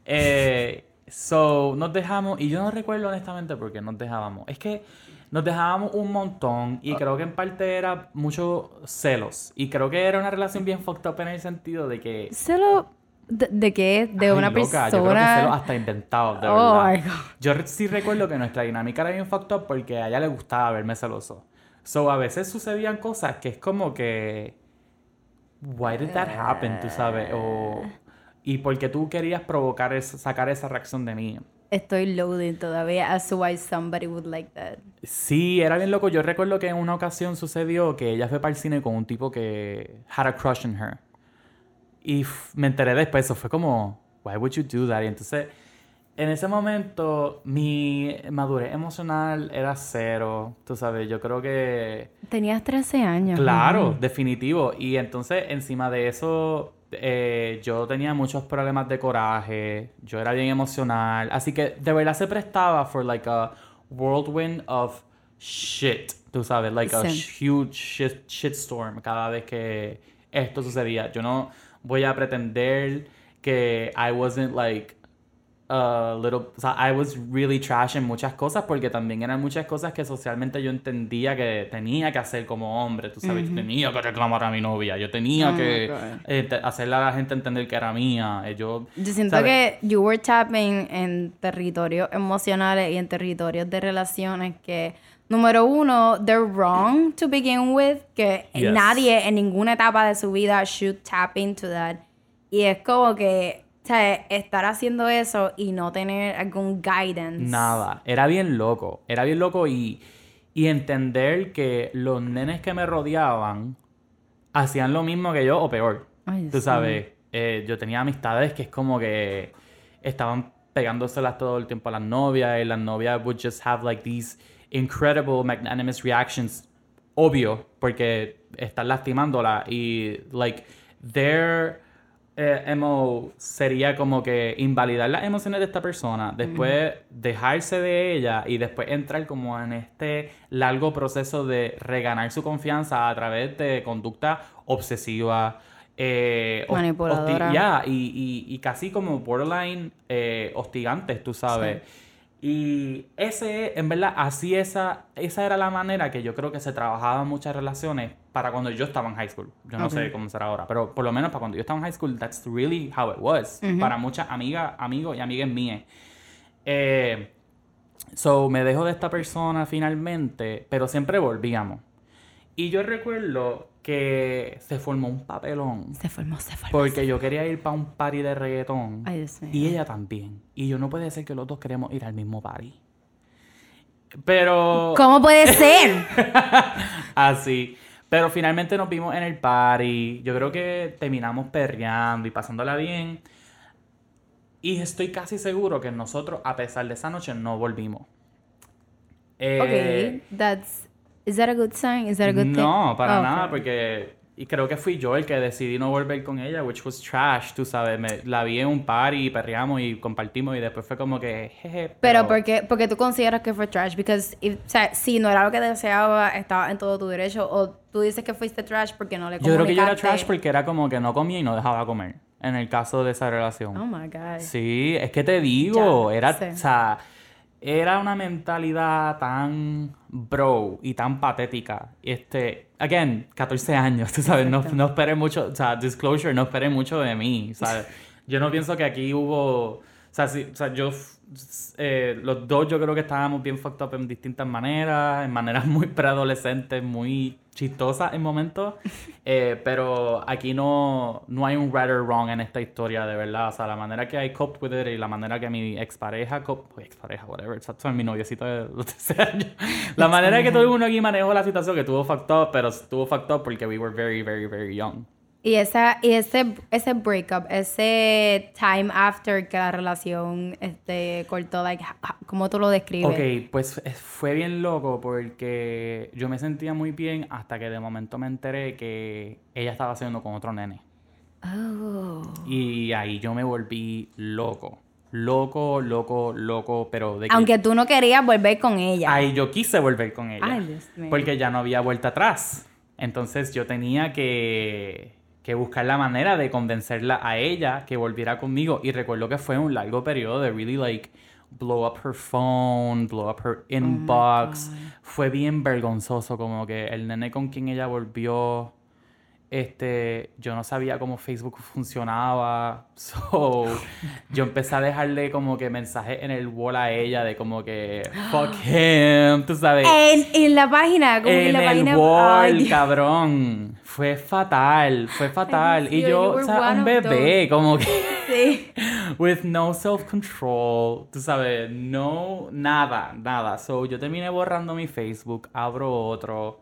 Eh, so, nos dejamos, y yo no recuerdo honestamente por qué nos dejábamos. Es que nos dejábamos un montón y creo que en parte era mucho celos. Y creo que era una relación bien fucked up en el sentido de que... ¿Solo de, de qué? De Ay, una loca, persona. Yo creo que celos hasta inventados, de Oh verdad. my God. Yo sí recuerdo que nuestra dinámica era bien fucked up porque a ella le gustaba verme celoso. So, a veces sucedían cosas que es como que... Why did that happen? Tú sabes. O... Y porque tú querías provocar, esa- sacar esa reacción de mí. Estoy loading todavía as to why somebody would like that. Sí, era bien loco. Yo recuerdo que en una ocasión sucedió que ella fue para el cine con un tipo que had a crush on her. Y me enteré después, eso fue como, why would you do that? Y entonces, en ese momento, mi madurez emocional era cero. Tú sabes, yo creo que Tenías 13 años. Claro, definitivo. Y entonces, encima de eso, eh, yo tenía muchos problemas de coraje, yo era bien emocional, así que de verdad se prestaba for like a whirlwind of shit, tú sabes, like a Sí. huge shit, shitstorm cada vez que esto sucedía. Yo no voy a pretender que I wasn't like a little, o sea, I was really trash en muchas cosas porque también eran muchas cosas que socialmente yo entendía que tenía que hacer como hombre, tú sabes, yo tenía que reclamar a mi novia, yo tenía Oh, que eh, hacerle a la gente entender que era mía, eh, yo... Yo siento ¿sabes? que you were tapping en territorios emocionales y en territorios de relaciones que, número uno, they're wrong to begin with, que Yes. nadie en ninguna etapa de su vida should tap into that. Y es como que, o sea, estar haciendo eso y no tener algún guidance. Nada, era bien loco, era bien loco y, y entender que los nenes que me rodeaban hacían lo mismo que yo o peor. Ay, Tú sí. sabes, eh, yo tenía amistades que es como que estaban pegándoselas todo el tiempo a las novias y las novias would just have like these incredible magnanimous reactions, obvio, porque están lastimándola y like their eh, MO sería como que invalidar las emociones de esta persona, después dejarse de ella y después entrar como en este largo proceso de reganar su confianza a través de conducta obsesiva, eh, Manipuladora. y, y- y casi como borderline eh, hostigantes, tú sabes. Y ese, en verdad, así esa, esa era la manera que yo creo que se trabajaban muchas relaciones para cuando yo estaba en high school. Yo no sé cómo será ahora, pero por lo menos para cuando yo estaba en high school, that's really how it was. Para muchas amigas, amigos y amigas mías. Eh, so, me dejo de esta persona finalmente, pero siempre volvíamos. Y yo recuerdo que se formó un papelón. Se formó, se formó. Porque yo quería ir para un party de reggaetón. Ay, Dios mío. Y ella también. Y yo no puede ser que los dos queremos ir al mismo party. Pero. ¿Cómo puede ser? Así. Pero finalmente nos vimos en el party. Yo creo que terminamos perreando y pasándola bien. Y estoy casi seguro que nosotros, a pesar de esa noche, no volvimos. Eh, ok, that's... Is that a good sign? Is that a good thing? no, para Oh, nada, okay. porque y creo que fui yo el que decidí no volver con ella, which was trash, tú sabes, me, la vi en un party, perreamos y compartimos y después fue como que jeje, Pero ¿por qué, porque tú consideras que fue trash? Because if, o sea, si no era lo que deseaba, estaba en todo tu derecho. O tú dices que fuiste trash porque no le yo creo que yo era comunicaste- trash porque era como que no comía y no dejaba comer, en el caso de esa relación. Oh my God. Sí, es que te digo, Ya, era, sí. o sea, era una mentalidad tan bro y tan patética. Este, again, 14 años, tú sabes, no, no esperé mucho, o sea, disclosure, no esperé mucho de mí, ¿sabes? Yo no pienso que aquí hubo, o sea, sí, o sea yo, eh, los dos yo creo que estábamos bien fucked up en distintas maneras, en maneras muy preadolescentes, muy chistosas en momentos, eh, pero aquí no, no hay un right or wrong en esta historia, de verdad, o sea, la manera que I coped with it y la manera que mi expareja, cop- expareja, whatever, exacto, mi noviecito de los 13 años, la manera que todo el mundo aquí manejó la situación que estuvo fucked up, pero estuvo fucked up porque we were very, very, very young. Y, esa, y ese, ese breakup, ese time after que la relación este, cortó, like, ¿cómo tú lo describes? Ok, pues eh, fue bien loco porque yo me sentía muy bien hasta que de momento me enteré que ella estaba haciendo con otro nene. Oh. Y ahí yo me volví loco. Loco, loco, loco, pero de que... Aunque tú no querías volver con ella. Ahí yo quise volver con ella. Ay, Dios mío. Porque ya no había vuelta atrás. Entonces yo tenía que, que buscar la manera de convencerla a ella que volviera conmigo. Y recuerdo que fue un largo periodo de really like blow up her phone, blow up her inbox. fue bien vergonzoso como que el nene con quien ella volvió este, yo no sabía cómo Facebook funcionaba, so yo empecé a dejarle como que mensajes en el wall a ella de como que fuck him, tú sabes, En, en la página, como en, en la el página. wall, Ay, cabrón, fue fatal, fue fatal, y Dios, yo, o sea, un bebé, como que Sí. with no self-control, tú sabes, no, nada, nada. So, yo terminé borrando mi Facebook, abro otro,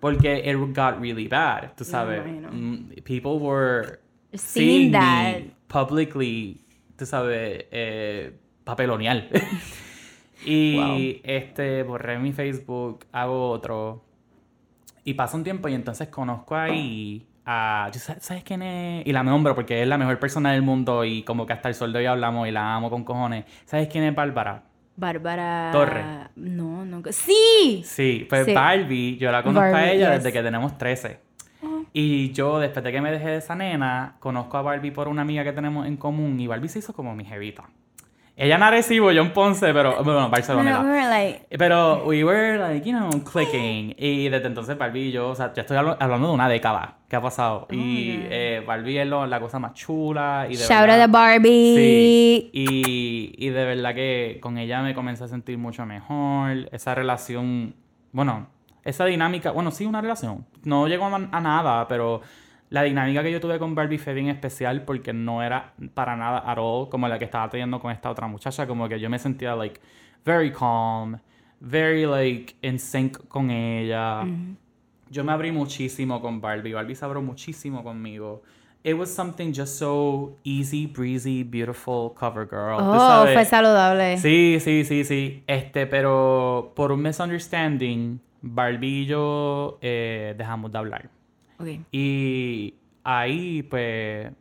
porque it got really bad, tú sabes. imagino. Mm, People were Seeing seeing that. me publicly, tú sabes, eh, papeloneal. y Wow. este, borré mi Facebook, hago otro. Y pasa un tiempo y entonces conozco ahí a... ¿tú sa- ¿Sabes quién es? Y la nombro porque es la mejor persona del mundo y como que hasta el sol de hoy hablamos y la amo con cojones. ¿Sabes quién es Bárbara? Bárbara. Torre. No, no. ¡Sí! Sí, pues Sí. Barbie, yo la conozco a ella yes. desde que tenemos 13. Y yo, después de que me dejé de esa nena, conozco a Barbie por una amiga que tenemos en común y Barbie se hizo como mi jevita. Ella en Arecibo, yo en Ponce, pero bueno, No, Barcelona. we were like, Pero we were like, you know, clicking. Y desde entonces Barbie y yo, o sea, ya estoy hablo- hablando de una década que ha pasado. y yeah. eh, Barbie es lo- la cosa más chula. Y de shout out verdad- to Barbie. Sí. Y, y de verdad que con ella me comencé a sentir mucho mejor. Esa relación, bueno, esa dinámica, bueno, sí, una relación. No llegó a, a nada, pero la dinámica que yo tuve con Barbie fue bien especial porque no era para nada at all como la que estaba teniendo con esta otra muchacha. Como que yo me sentía, like, very calm, very, like, in sync con ella. Yo me abrí muchísimo con Barbie. Barbie se abrió muchísimo conmigo. It was something just so easy, breezy, beautiful cover girl. Oh, fue saludable. Sí, sí, sí, sí. Este, pero por un misunderstanding, Barbie y yo eh, dejamos de hablar. Ok. Y ahí, pues,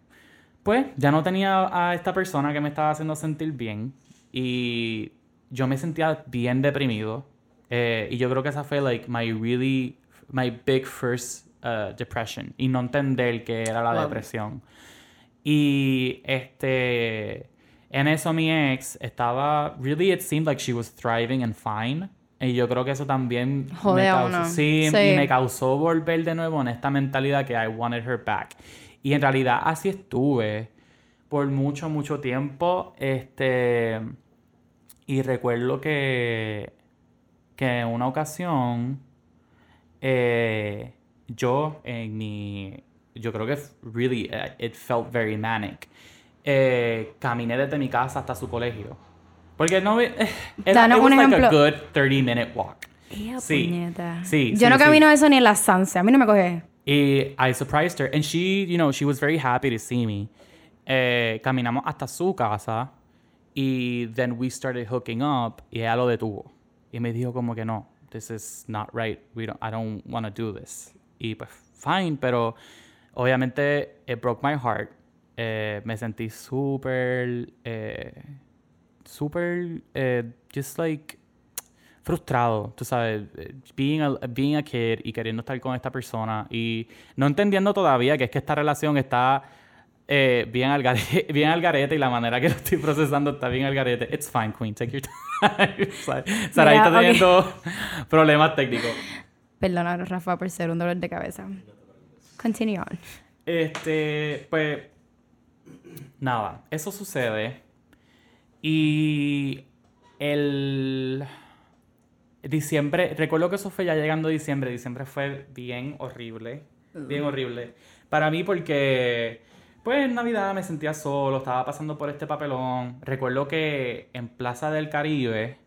pues, ya no tenía a esta persona que me estaba haciendo sentir bien. Y yo me sentía bien deprimido. Eh, y yo creo que esa fue, like, my really, my big first uh, depression. Y no entender que era la Wow. depresión. Y, este, en eso mi ex estaba, really it seemed like she was thriving and fine. Y yo creo que eso también me causó, Sí. y me causó volver de nuevo en esta mentalidad que I wanted her back. Y en realidad así estuve por mucho, mucho tiempo. Este. Y recuerdo que. Que en una ocasión. eh, yo en mi. Yo creo que really. eh, It felt very manic. eh, caminé desde mi casa hasta su colegio. Porque no. eh, Era, Danos it un was like a good 30 minute walk. Ea, Sí. puñeta. Sí, Yo sí, no sí. camino eso ni en la Sanse. A mí no me coge. Y I surprised her. And she, you know, she was very happy to see me. Eh, caminamos hasta su casa. Y then we started hooking up. Y ella lo detuvo. Y me dijo como que no. This is not right. We don't, I don't want to do this. Y pues, fine. Pero obviamente it broke my heart. Eh, me sentí súper... Eh, súper... eh, just like frustrado, tú sabes, being a, being a kid y queriendo estar con esta persona y no entendiendo todavía que es que esta relación está eh, bien, al garete, bien al garete y la manera que lo estoy procesando está bien al garete. It's fine, Queen, take your time. Sara está ok. teniendo problemas técnicos. Perdona, Rafa, por ser un dolor de cabeza. Continue on. Este, pues, nada, eso sucede. Y el diciembre, recuerdo que eso fue ya llegando diciembre, diciembre fue bien horrible, bien horrible. Para mí porque, pues en Navidad me sentía solo, estaba pasando por este papelón. Recuerdo que en Plaza del Caribe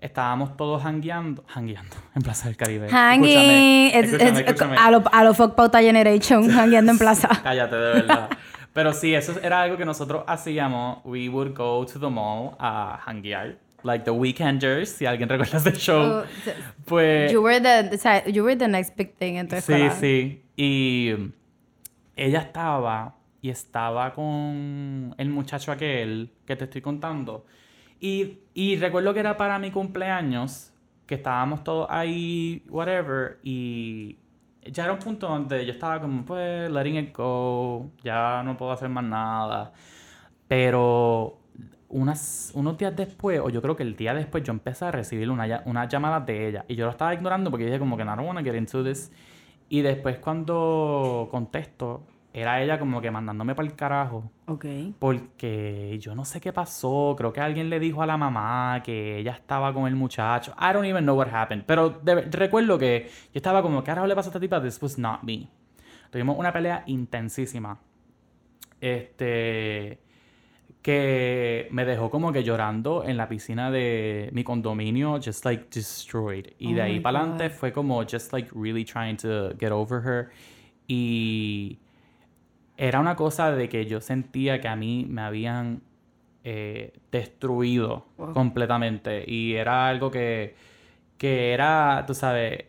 estábamos todos hangueando, hangueando, en Plaza del Caribe. Hanging. Escúchame, a lo, a lo fuck pauta generation, hangueando en plaza. Cállate, de verdad. Pero sí, eso era algo que nosotros hacíamos. We would go to the mall a hanguear. Like the Weekenders, si alguien recuerda ese show. Oh, pues... You were the, you were the next big thing en tu Sí, escuela. sí. Y ella estaba y estaba con el muchacho aquel que te estoy contando. Y, y recuerdo que era para mi cumpleaños, que estábamos todos ahí, whatever, y ya era un punto donde yo estaba como, pues, letting it go, ya no puedo hacer más nada. Pero unas, unos días después, o yo creo que el día después, yo empecé a recibir una, unas llamadas de ella. Y yo lo estaba ignorando porque dije como que no, don't wanna get into this. Y después cuando contesto, era ella como que mandándome para el carajo. Ok. Porque yo no sé qué pasó. Creo que alguien le dijo a la mamá que ella estaba con el muchacho. I don't even know what happened. Pero de- recuerdo que yo estaba como, ¿qué carajo le pasó a esta tipa? This was not me. Tuvimos una pelea intensísima. Este. Que me dejó como que llorando en la piscina de mi condominio, just like destroyed. Y Oh de ahí para adelante fue como just like really trying to get over her. Y era una cosa de que yo sentía que a mí me habían eh, destruido Wow. completamente. Y era algo que, que era, tú sabes,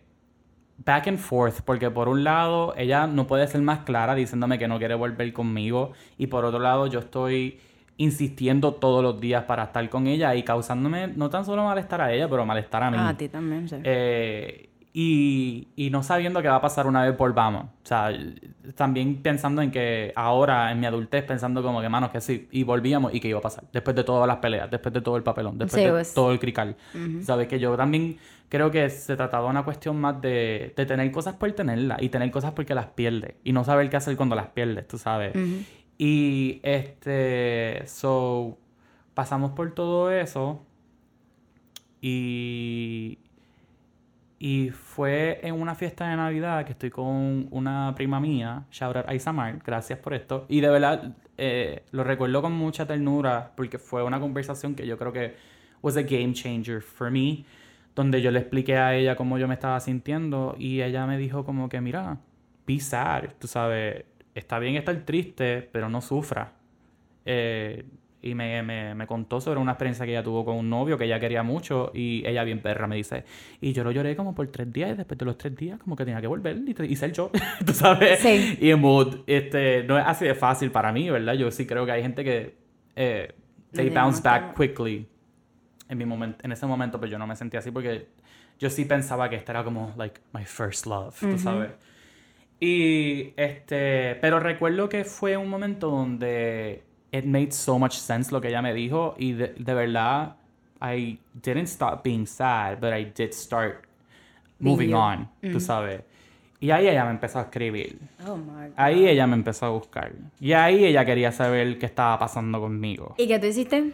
back and forth, porque por un lado ella no puede ser más clara diciéndome que no quiere volver conmigo y por otro lado yo estoy insistiendo todos los días para estar con ella y causándome no tan solo malestar a ella, pero malestar a mí. Ah, a ti también, sí. Eh, y, y no sabiendo que va a pasar una vez volvamos. O sea, también pensando en que ahora, en mi adultez, pensando como que, manos, que sí, y volvíamos y que iba a pasar. Después de todas las peleas, después de todo el papelón, después Sí, de pues. todo el crical. ¿Sabes? Que yo también creo que se trataba de una cuestión más de, de tener cosas por tenerlas y tener cosas porque las pierdes y no saber qué hacer cuando las pierdes, tú sabes. Y este, so, pasamos por todo eso y, y fue en una fiesta de Navidad que estoy con una prima mía, shout out a Isamar, gracias por esto. Y de verdad eh, lo recuerdo con mucha ternura porque fue una conversación que yo creo que was a game changer for me, donde yo le expliqué a ella cómo yo me estaba sintiendo y ella me dijo como que, mira, sad, tú sabes, está bien estar triste, pero no sufra. Eh, y me, me, me contó sobre una experiencia que ella tuvo con un novio que ella quería mucho y ella bien perra me dice, y yo lo lloré como por tres días y después de los tres días como que tenía que volver y, y ser yo, tú sabes. Sí. Y en mood, este, no es así de fácil para mí, ¿verdad? Yo sí creo que hay gente que eh, they bounce back quickly en, mi momento, en ese momento, pero yo no me sentía así porque yo sí pensaba que esta era como, like, my first love, tú sabes. Y, este, pero recuerdo que fue un momento donde it made so much sense lo que ella me dijo y de, de verdad, I didn't stop being sad, but I did start moving on, tú sabes. Y ahí ella me empezó a escribir. Oh my God. Ahí ella me empezó a buscar. Y ahí ella quería saber qué estaba pasando conmigo. ¿Y qué tú hiciste?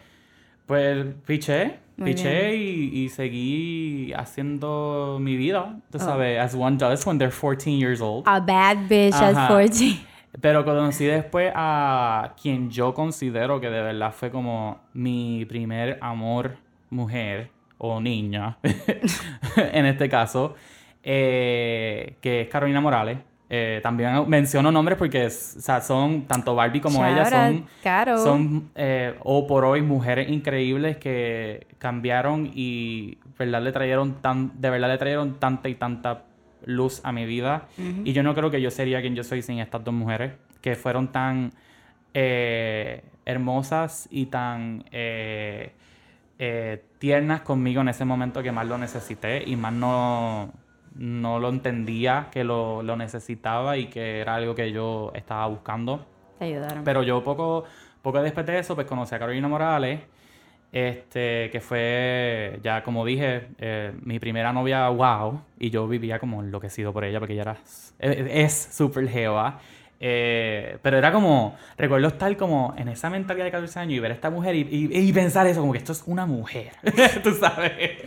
Pues piché, Muy piché y, y seguí haciendo mi vida, Oh. tú sabes, as one does when they're 14 years old. A bad bitch at Ajá. 14. Pero conocí después a quien yo considero que de verdad fue como mi primer amor mujer o niña, en este caso, eh, que es Carolina Morales. Eh, también menciono nombres porque es- o sea, son tanto Barbie como ella son, Caro. son eh, o por hoy mujeres increíbles que cambiaron y verdad le trajeron tan, de verdad le trajeron tanta y tanta luz a mi vida. Y yo no creo que yo sería quien yo soy sin estas dos mujeres, que fueron tan eh, hermosas y tan eh, eh, tiernas conmigo en ese momento que más lo necesité y más no, no lo entendía que lo, lo necesitaba y que era algo que yo estaba buscando. Te ayudaron. Pero yo poco, poco después de eso, pues conocí a Carolina Morales, este, que fue, ya como dije, eh, mi primera novia, wow, y yo vivía como enloquecido por ella, porque ella era, es es súper jeva. Eh, pero era como, recuerdo estar como en esa mentalidad de 14 años y ver a esta mujer y, y- y pensar eso, como que esto es una mujer, tú sabes.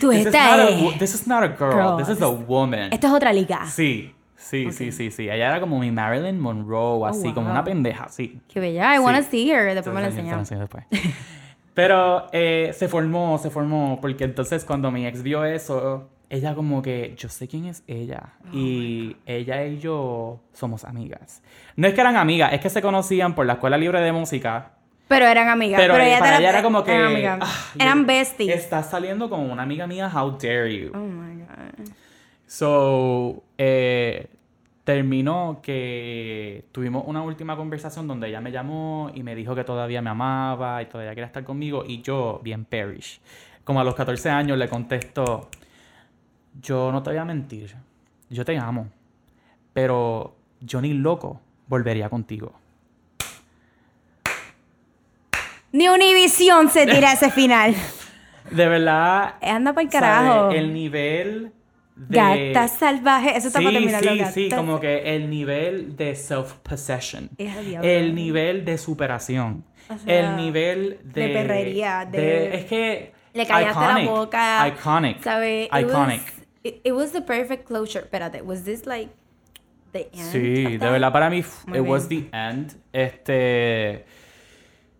Tú This is not a This is not a girl, Girl, this is a woman. Esto es otra liga. Sí, sí, sí, sí, sí. Ella era como mi Marilyn Monroe, así, como wow. una pendeja, sí. Qué bella. I wanna Sí. see her. Después me la enseño después. Pero eh, se formó, se formó, porque entonces cuando mi ex vio eso, ella como que, yo sé quién es ella. Oh y ella y yo somos amigas. No es que eran amigas, es que se conocían por la Escuela Libre de Música. Pero eran amigas. Pero, Pero, ella para ella era como que... Eran ah, eran yo- besties. Estás saliendo con una amiga mía, how dare you. Oh my God. So, eh, terminó que tuvimos una última conversación donde ella me llamó y me dijo que todavía me amaba y todavía quería estar conmigo y yo, bien perish, como a los 14 años le contesto, yo no te voy a mentir, yo te amo, pero yo ni loco volvería contigo. Ni Univision se tira ese final. De verdad, Anda para el carajo. el nivel de... Gata salvaje. Eso está sí, para terminar. sí, sí, como que el nivel de self-possession, Es el nivel de superación, O sea, el nivel de... de perrería, de- es que... Le callaste iconic, la boca. Iconic. ¿Sabe? It Iconic. Was, it, it was the perfect closure. Espérate, was this like the end? Sí, de verdad para mí Muy it was the end. Este...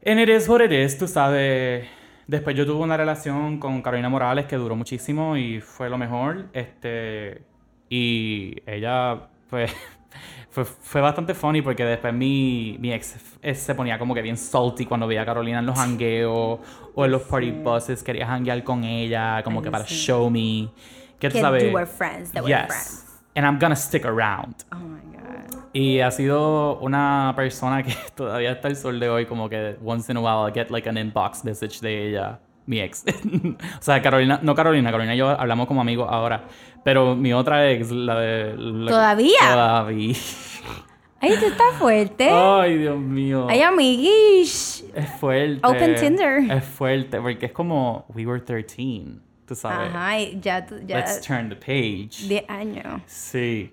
And it is what it is, tú sabes. Después yo tuve una relación con Carolina Morales que duró muchísimo y fue lo mejor. Este... Y ella, pues... Fue, fue bastante funny porque después mi, mi ex se ponía como que bien salty cuando veía a Carolina en los hangueos o en los party buses, quería hanguear con ella, como Ay, que para sí. show me. Que tú sabes. you were friends, that yes. friends. And I'm gonna stick around. Oh my God. Y ha sido una persona que todavía hasta el sol de hoy, como que once in a while I get like an inbox message de ella. mi ex. o sea, Carolina, no Carolina, Carolina y yo hablamos como amigos ahora. Pero mi otra ex, la de. la- ¿Todavía? Todavía. Ay, tú estás fuerte. Ay, Dios mío. Ay, amiguish. Es fuerte. Open Tinder. Es fuerte, porque es como we were 13, tú sabes. Ajá, ya, Let's turn the page. 10 años. Sí.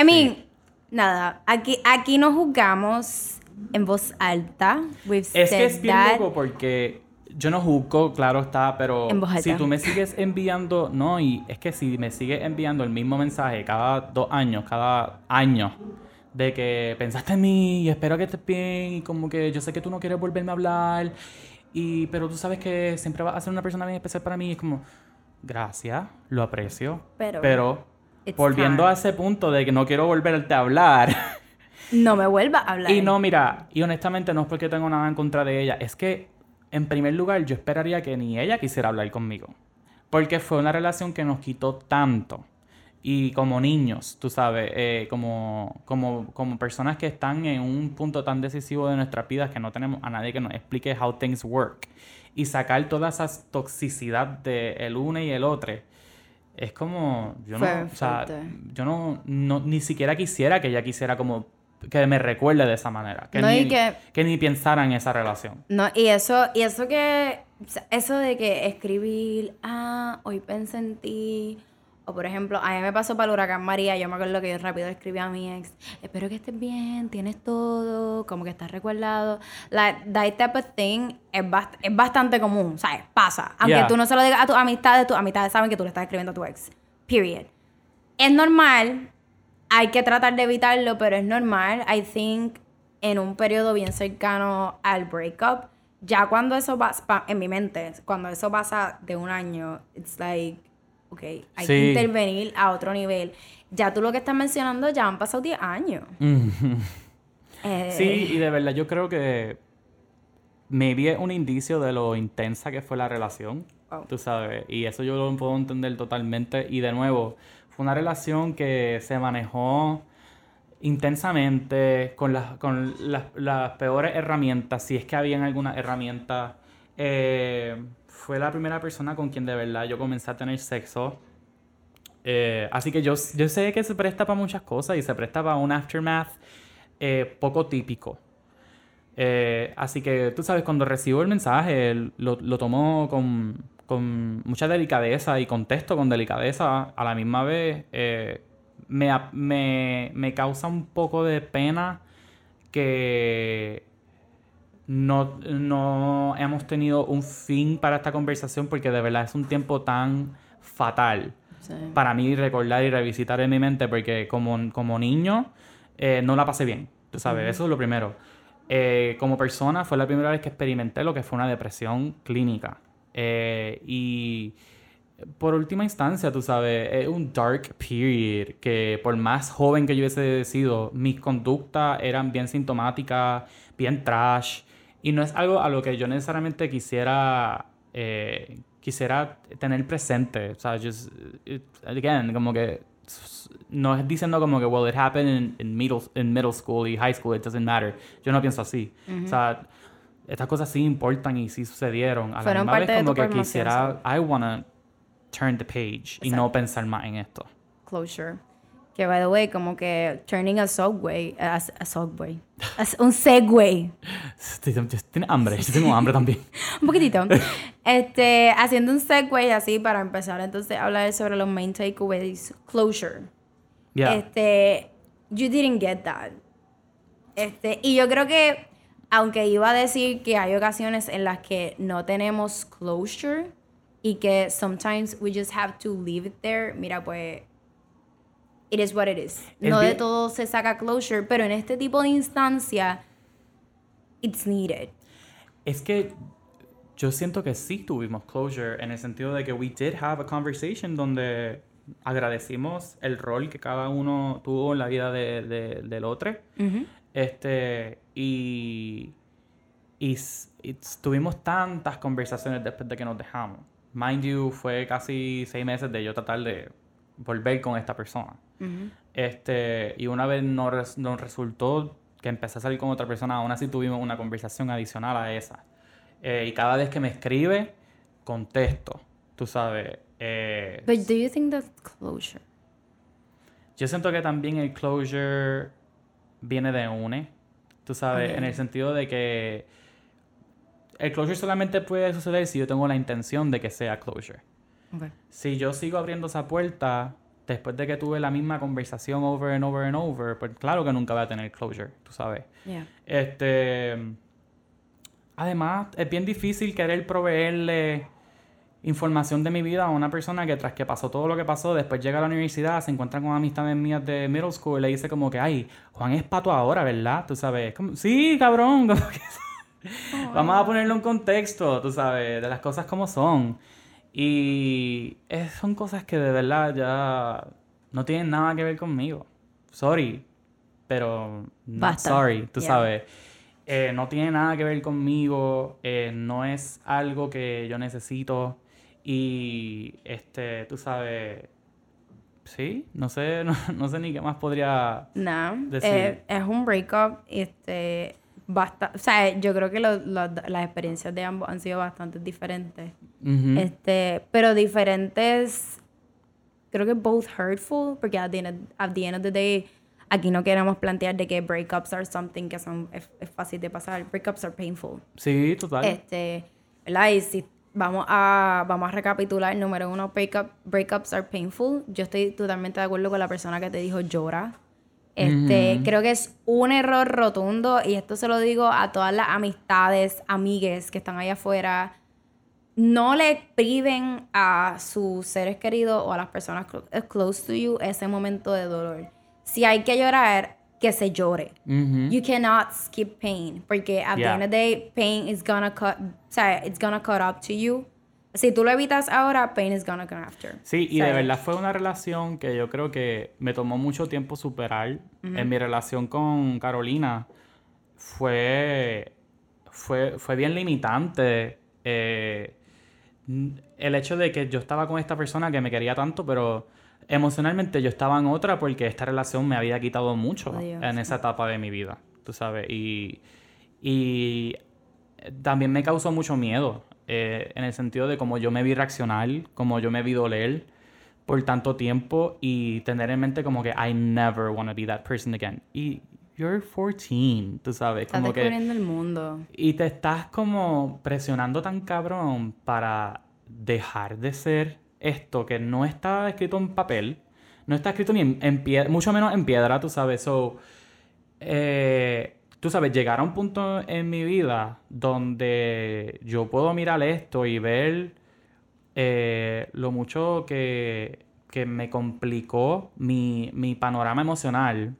I mean, nada, aquí, aquí no juzgamos en voz alta. We've Es que es bien loco porque yo no juzgo, claro está, pero En voz alta. si tú me sigues enviando, no, y es que si me sigues enviando el mismo mensaje cada dos años, cada año, de que pensaste en mí y espero que estés bien y como que yo sé que tú no quieres volverme a hablar, y, pero tú sabes que siempre vas a ser una persona bien especial para mí, es como, gracias, lo aprecio, Pero- It's volviendo time. a ese punto de que no quiero volverte a hablar. No me vuelva a hablar. Y no, mira, y honestamente no es porque tengo nada en contra de ella, es que en primer lugar yo esperaría que ni ella quisiera hablar conmigo. Porque fue una relación que nos quitó tanto. Y como niños, tú sabes, eh, como, como, como personas que están en un punto tan decisivo de nuestras vidas que no tenemos a nadie que nos explique how things work. Y sacar toda esa toxicidad de el uno y el otro. Es como, yo no, o sea, yo no, no, ni siquiera quisiera que ella quisiera como que me recuerde de esa manera. Que, No, ni, que- que ni pensara en esa relación. No, y eso, y eso que, eso de que escribir, ah, hoy pensé en ti, o por ejemplo, a mí me pasó para el huracán María, yo me acuerdo que yo rápido escribí a mi ex, espero que estés bien, tienes todo, como que estás recuerdado. Like, that type of thing es, bast- es bastante común, ¿sabes? Pasa. Aunque Yeah. tú no se lo digas a tus amistades, tus amistades saben que tú le estás escribiendo a tu ex. Period. Es normal, hay que tratar de evitarlo, pero es normal. I think en un periodo bien cercano al breakup, ya cuando eso pasa, pa- en mi mente, cuando eso pasa de un año, it's like, ok, hay que intervenir a otro nivel. Ya tú lo que estás mencionando, ya han pasado 10 años. Eh, Sí, y de verdad yo creo que maybe es un indicio de lo intensa que fue la relación, Wow. tú sabes, y eso yo lo puedo entender totalmente. Y de nuevo, fue una relación que se manejó intensamente con las, con las, las peores herramientas, si es que habían alguna herramienta. Eh, fue la primera persona con quien de verdad yo comencé a tener sexo. Eh, así que yo, yo sé que se presta para muchas cosas y se presta para un aftermath eh, poco típico. Eh, así que tú sabes, cuando recibo el mensaje, lo, lo tomo con, con mucha delicadeza y contesto con delicadeza a la misma vez. me, me, me causa un poco de pena que no, no hemos tenido un fin para esta conversación porque de verdad es un tiempo tan fatal sí. para mí recordar y revisitar en mi mente porque como, como niño eh, no la pasé bien, tú sabes, eso es lo primero. Eh, como persona fue la primera vez que experimenté lo que fue una depresión clínica. Eh, y por última instancia, tú sabes, es un dark period que por más joven que yo hubiese sido, mis conductas eran bien sintomáticas, bien trash. Y no es algo a lo que yo necesariamente quisiera, eh, quisiera tener presente. O sea, just, it- again, como que no es diciendo como que, well, it happened in, in middle, in middle school y high school, it doesn't matter. Yo no pienso así. O sea, estas cosas sí importan y sí sucedieron. A Fueron la misma vez como que quisiera, I wanna turn the page y no pensar más en esto. Closure. Que, by the way, como que turning a subway, a, a subway, a- un segway, Tienes hambre, yo tengo hambre también. un poquitito. este, haciendo un segue así para empezar entonces a hablar sobre los main takeaways. Closure. Yeah. Este, you didn't get that. Este, y yo creo que, aunque iba a decir que hay ocasiones en las que no tenemos closure y que sometimes we just have to leave it there, mira, pues, it is what it is. Es no de todo se saca closure, pero en este tipo de instancia, it's needed. Es que yo siento que sí tuvimos closure en el sentido de que we did have a conversation donde agradecimos el rol que cada uno tuvo en la vida de- de- del otro. Este, y, y, y tuvimos tantas conversaciones después de que nos dejamos. Mind you, fue casi seis meses de yo tratar de volver con esta persona. Este, y una vez nos, nos resultó que empecé a salir con otra persona, aún así tuvimos una conversación adicional a esa. Eh, y cada vez que me escribe, contexto, tú sabes. Eh, But do you think that's closure? yo siento que también el closure viene de une, tú sabes, en el sentido de que el closure solamente puede suceder si yo tengo la intención de que sea closure. Okay. Si yo sigo abriendo esa puerta después de que tuve la misma conversación over and over and over, pues claro que nunca voy a tener closure, tú sabes. Yeah. Este. Además, es bien difícil querer proveerle información de mi vida a una persona que tras que pasó todo lo que pasó, después llega a la universidad, se encuentra con amistades mías de middle school y le dice como que, ay, Juan es pato ahora, ¿verdad? Tú sabes, como, sí, cabrón. como que- Vamos a ponerlo en contexto, tú sabes, de las cosas como son. Y es- son cosas que de verdad ya no tienen nada que ver conmigo. Sorry, pero not Basta. sorry, tú Yeah. sabes. Eh, no tiene nada que ver conmigo, eh, no es algo que yo necesito. Y, este, tú sabes, sí, no sé, no, no sé ni qué más podría... No, Decir. eh, es un breakup, este, basta, o sea, yo creo que lo- lo- las experiencias de ambos han sido bastante diferentes, Ujú. este, pero diferentes, creo que both hurtful, porque at the, end, at the end of the day, aquí no queremos plantear de que breakups are something que son, es, es fácil de pasar, breakups are painful, Sí, total. este, ¿verdad? Y si vamos a, vamos a recapitular, número uno, breakup, breakups are painful. Yo estoy totalmente de acuerdo con la persona que te dijo llora. Este, Creo que es un error rotundo y esto se lo digo a todas las amistades, amigues que están allá afuera. No le priven a sus seres queridos o a las personas eh, close to you ese momento de dolor. Si hay que llorar, que se llore. Ujú. You cannot skip pain. Porque at the Yeah. end of the day, pain is gonna cut, sea, it's gonna cut up to you. Si tú lo evitas ahora, pain is gonna come after. Sí, y de verdad fue una relación que yo creo que me tomó mucho tiempo superar. En mi relación con Carolina fue, fue, fue bien limitante. eh, el hecho de que yo estaba con esta persona que me quería tanto, pero emocionalmente yo estaba en otra porque esta relación me había quitado mucho Oh, en esa etapa de mi vida, tú sabes. Y, y también me causó mucho miedo, eh, en el sentido de cómo yo me vi reaccionar, cómo yo me vi doler por tanto tiempo y tener en mente como que I never want to be that person again. Y you're 14, tú sabes, Estás como que... descubriendo el mundo. Y te estás como presionando tan cabrón para dejar de ser esto que no está escrito en papel, no está escrito ni en, en piedra, mucho menos en piedra, tú sabes. So, eh, tú sabes, llegar a un punto en mi vida donde yo puedo mirar esto y ver eh, lo mucho que, que me complicó mi, mi panorama emocional,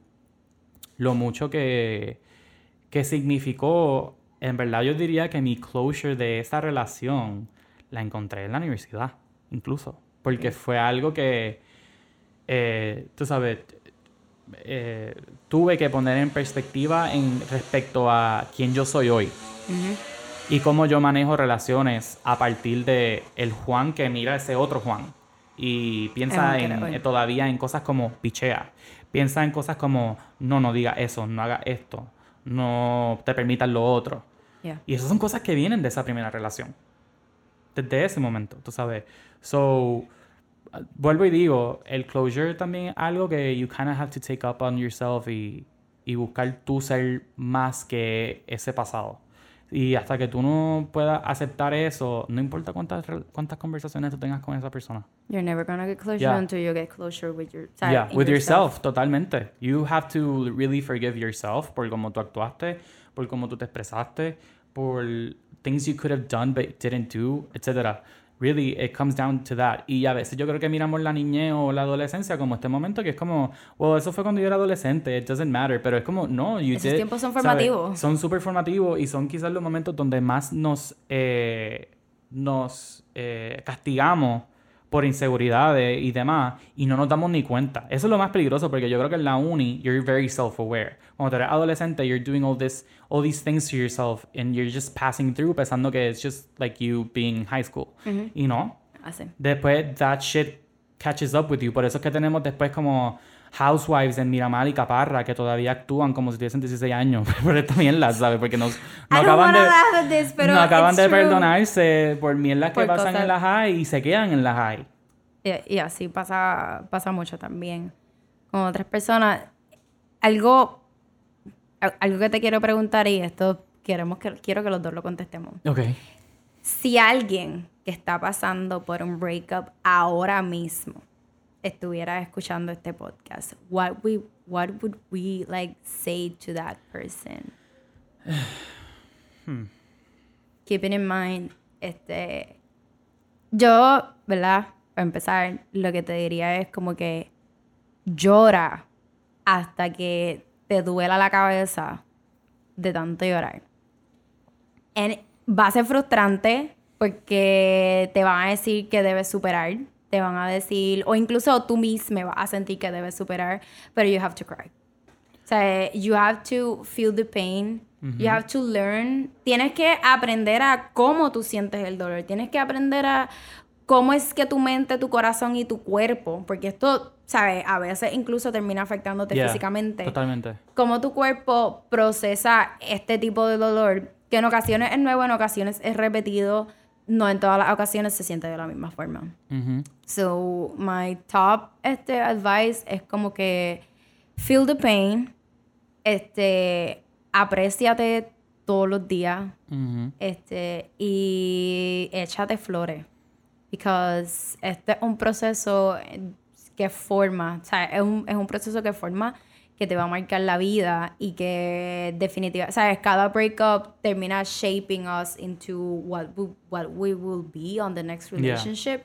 lo mucho que, que significó, en verdad yo diría que mi closure de esa relación la encontré en la universidad, incluso, porque fue algo que, eh, tú sabes, eh, tuve que poner en perspectiva en respecto a quién yo soy hoy y cómo yo manejo relaciones a partir de el Juan que mira a ese otro Juan y piensa en, eh, todavía en cosas como pichea, piensa en cosas como no, no diga eso, no haga esto, no te permitas lo otro. Yeah. Y esas son cosas que vienen de esa primera relación. Desde ese momento, tú sabes. So, uh, vuelvo y digo, el closure también es algo que you kind of have to take up on yourself y, y buscar tu ser más que ese pasado. Y hasta que tú no puedas aceptar eso, no importa cuántas, cuántas conversaciones tú tengas con esa persona. You're never gonna get closure Yeah. until you get closure with your, Yeah, with yourself, totalmente. You have to really forgive yourself por cómo tú actuaste, por cómo tú te expresaste, por things you could have done but didn't do, etc. Really, it comes down to that. Y a veces yo creo que miramos la niñez o la adolescencia como este momento que es como, well, eso fue cuando yo era adolescente, it doesn't matter. Pero es como, no, you Esos did- tiempos son ¿sabes? formativos. Son súper formativos y son quizás los momentos donde más nos, eh, nos eh, castigamos por inseguridades y demás y no nos damos ni cuenta. Eso es lo más peligroso porque yo creo que en la uni you're very self-aware. Cuando eres adolescente you're doing all this all these things to yourself and you're just passing through pensando que it's just like you being in high school. Y no, Así. después that shit catches up with you. Por eso es que tenemos después como housewives en Miramar y Caparra que todavía actúan como si tuviesen 16 años por esta mierda, ¿sabes? Porque no, no acaban de, this, pero no acaban de true. perdonarse por mierdas que Por pasan cosas- en la high y se quedan en la high. Y, y así pasa, pasa mucho también con otras personas. Algo, algo que te quiero preguntar y esto queremos que, quiero que los dos lo contestemos. Ok. Si alguien que está pasando por un breakup ahora mismo estuviera escuchando este podcast, what we what would we like say to that person? Keeping in mind, este, yo, ¿verdad? Para empezar, lo que te diría es como que llora hasta que te duela la cabeza de tanto llorar. En- va a ser frustrante porque te van a decir que debes superar, te van a decir, o incluso tú misma vas a sentir que debes superar, pero you have to cry. O sea, you have to feel the pain, you have to learn, tienes que aprender a cómo tú sientes el dolor, tienes que aprender a cómo es que tu mente, tu corazón y tu cuerpo, porque esto, ¿sabes? A veces incluso termina afectándote Yeah, físicamente Totalmente. cómo tu cuerpo procesa este tipo de dolor, que en ocasiones es nuevo, en ocasiones es repetido, no en todas las ocasiones se siente de la misma forma. Ujú. So, my top este, advice es como que feel the pain, este, apréciate todos los días, Ujú. este, y échate flores. Because este es un proceso que forma, o sea, es un, es un proceso que forma que te va a marcar la vida y que definitivamente, ¿sabes? Cada breakup termina shaping us into what we, what we will be on the next Yeah. relationship.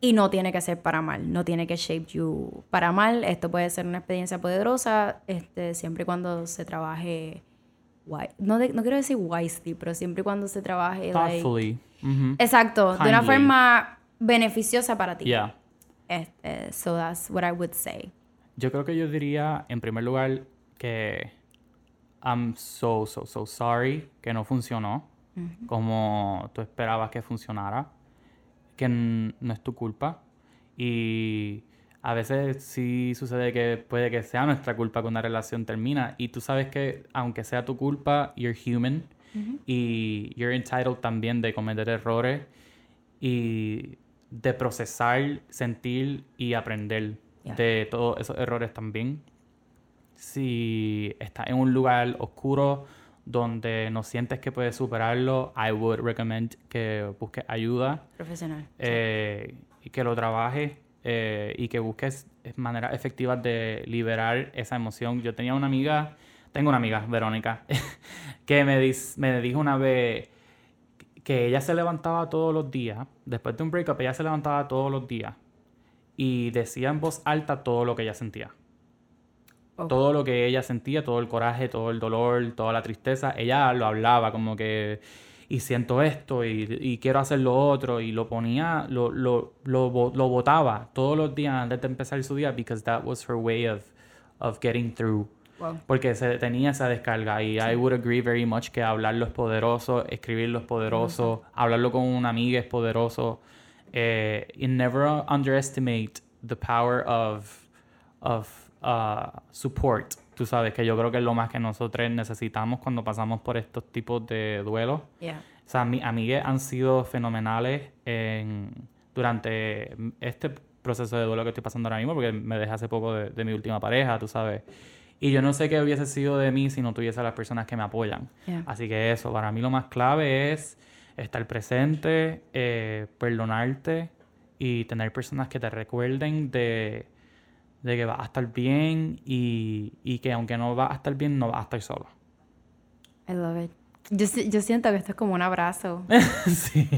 Y no tiene que ser para mal, no tiene que shape you para mal. Esto puede ser una experiencia poderosa, este, siempre y cuando se trabaje, no, de- no quiero decir wisely, pero siempre y cuando se trabaje, like, Thoughtfully. Ujú. exacto, de una Kindly. forma beneficiosa para ti. Yeah. Este, so that's what I would say. Yo creo que yo diría, en primer lugar, que I'm so, so, so sorry que no funcionó como tú esperabas que funcionara, que no es tu culpa. Y a veces sí sucede que puede que sea nuestra culpa que una relación termina. Y tú sabes que aunque sea tu culpa, you're human. Y you're entitled también de cometer errores y de procesar, sentir y aprender. De todos esos errores también. Si estás en un lugar oscuro donde no sientes que puedes superarlo, I would recommend que busques ayuda Profesional. eh, y que lo trabajes eh, y que busques maneras efectivas de liberar esa emoción. Yo tenía una amiga, tengo una amiga, Verónica, que me, dis- me dijo una vez que ella se levantaba todos los días, después de un breakup, ella se levantaba todos los días y decía en voz alta todo lo que ella sentía. Oh. Todo lo que ella sentía, todo el coraje, todo el dolor, toda la tristeza, ella lo hablaba como que, y siento esto, y, y quiero hacer lo otro, y lo ponía, lo, lo, lo, lo botaba todos los días antes de empezar su día, because that was her way of, of getting through. Wow. Porque se tenía esa descarga y I would agree very much que hablarlo es poderoso, escribirlo es poderoso, hablarlo con una amiga es poderoso. Eh, y never underestimate the power of, of uh, support. Tú sabes que yo creo que es lo más que nosotros necesitamos cuando pasamos por estos tipos de duelos. Yeah. O sea, mis amigas han sido fenomenales en- durante este proceso de duelo que estoy pasando ahora mismo, porque me dejé hace poco de, de mi última pareja, tú sabes. Y yo no sé qué hubiese sido de mí si no tuviese a las personas que me apoyan. Yeah. Así que eso, para mí lo más clave es estar presente, eh, perdonarte y tener personas que te recuerden de, de que vas a estar bien y, y que aunque no vas a estar bien, no vas a estar solo. I love it. Yo, yo siento que esto es como un abrazo. sí.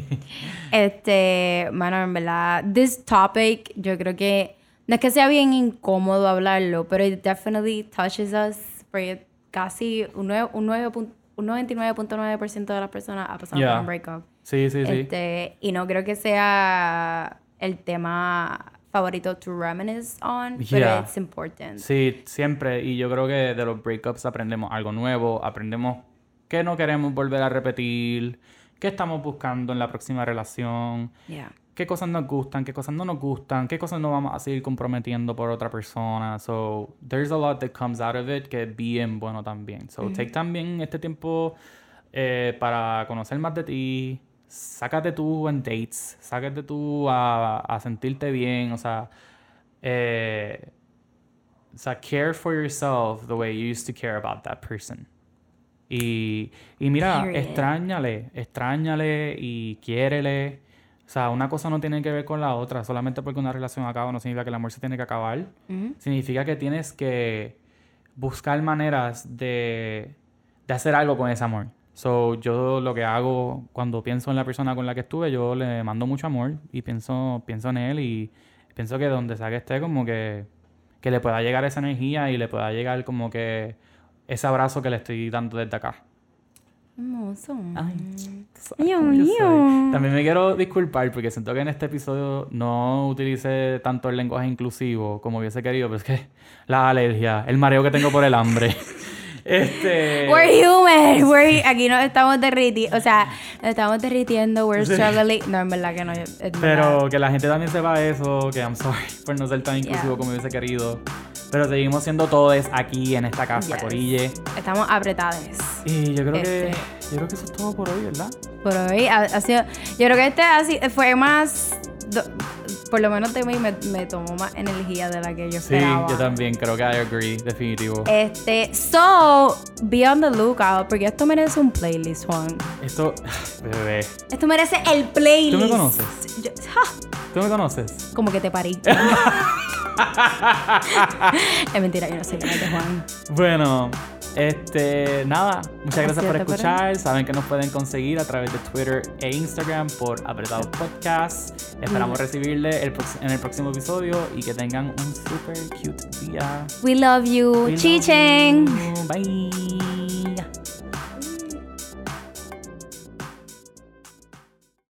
Este, mano, en verdad, this topic, yo creo que no es que sea bien incómodo hablarlo, pero it definitely touches us, porque casi un, nueve- un, nueve pun- un 99.9% de las personas ha pasado Yeah. por un breakup. Sí, sí, sí. Este, y no creo que sea el tema favorito to reminisce on, pero Yeah. it's important. Sí, siempre. Y yo creo que de los breakups aprendemos algo nuevo, aprendemos qué no queremos volver a repetir, qué estamos buscando en la próxima relación, Yeah. Qué cosas nos gustan, qué cosas no nos gustan, qué cosas no vamos a seguir comprometiendo por otra persona. So, there's a lot that comes out of it que es bien bueno también. So, take también este tiempo eh, para conocer más de ti. Sácate tú en dates, sácate tú a, a sentirte bien, o sea, eh, o sea, care for yourself the way you used to care about that person. Y, y mira, Period. extrañale, extrañale y quiérele. O sea, una cosa no tiene que ver con la otra. Solamente porque una relación acaba no significa que el amor se tiene que acabar. Significa que tienes que buscar maneras de, de hacer algo con ese amor. So, yo lo que hago cuando pienso en la persona con la que estuve, yo le mando mucho amor y pienso, pienso en él y pienso que donde sea que esté, como que, que le pueda llegar esa energía y le pueda llegar como que ese abrazo que le estoy dando desde acá. Hermoso. Ay, sabes Dios cómo yo. También me quiero disculpar porque siento que en este episodio no utilicé tanto el lenguaje inclusivo como hubiese querido, pero es que la alergia, el mareo que tengo por el hambre. este. We're human. We're, aquí nos estamos derritiendo. O sea, nos estamos derritiendo. We're struggling. No, en verdad que no. es verdad. Pero que la gente también sepa eso, que I'm sorry por no ser tan inclusivo Yeah. como hubiese querido. Pero seguimos siendo todos aquí en esta casa, Yes. Corille. Estamos apretados. Y yo creo que. Este. Yo creo que eso es todo por hoy, ¿verdad? Por hoy ha, ha sido. Yo creo que este ha sido- fue más. do- por lo menos de mí me, me tomó más energía de la que yo Sí, esperaba. yo también creo que I agree, definitivo. Este, so, be on the lookout, porque esto merece un playlist, Juan. Esto. Bebé. Esto merece el playlist. ¿Tú me conoces? Yo- ¡Ja! ¿Tú me conoces? como que te parí. es mentira, yo no soy de Juan. Bueno, este, nada, muchas gracias por escuchar. Saben que nos pueden conseguir a través de Twitter e Instagram por Apretado Podcast. Esperamos recibirle el en el próximo episodio y que tengan un super cute día. We love you. We love Chichen. you. Bye.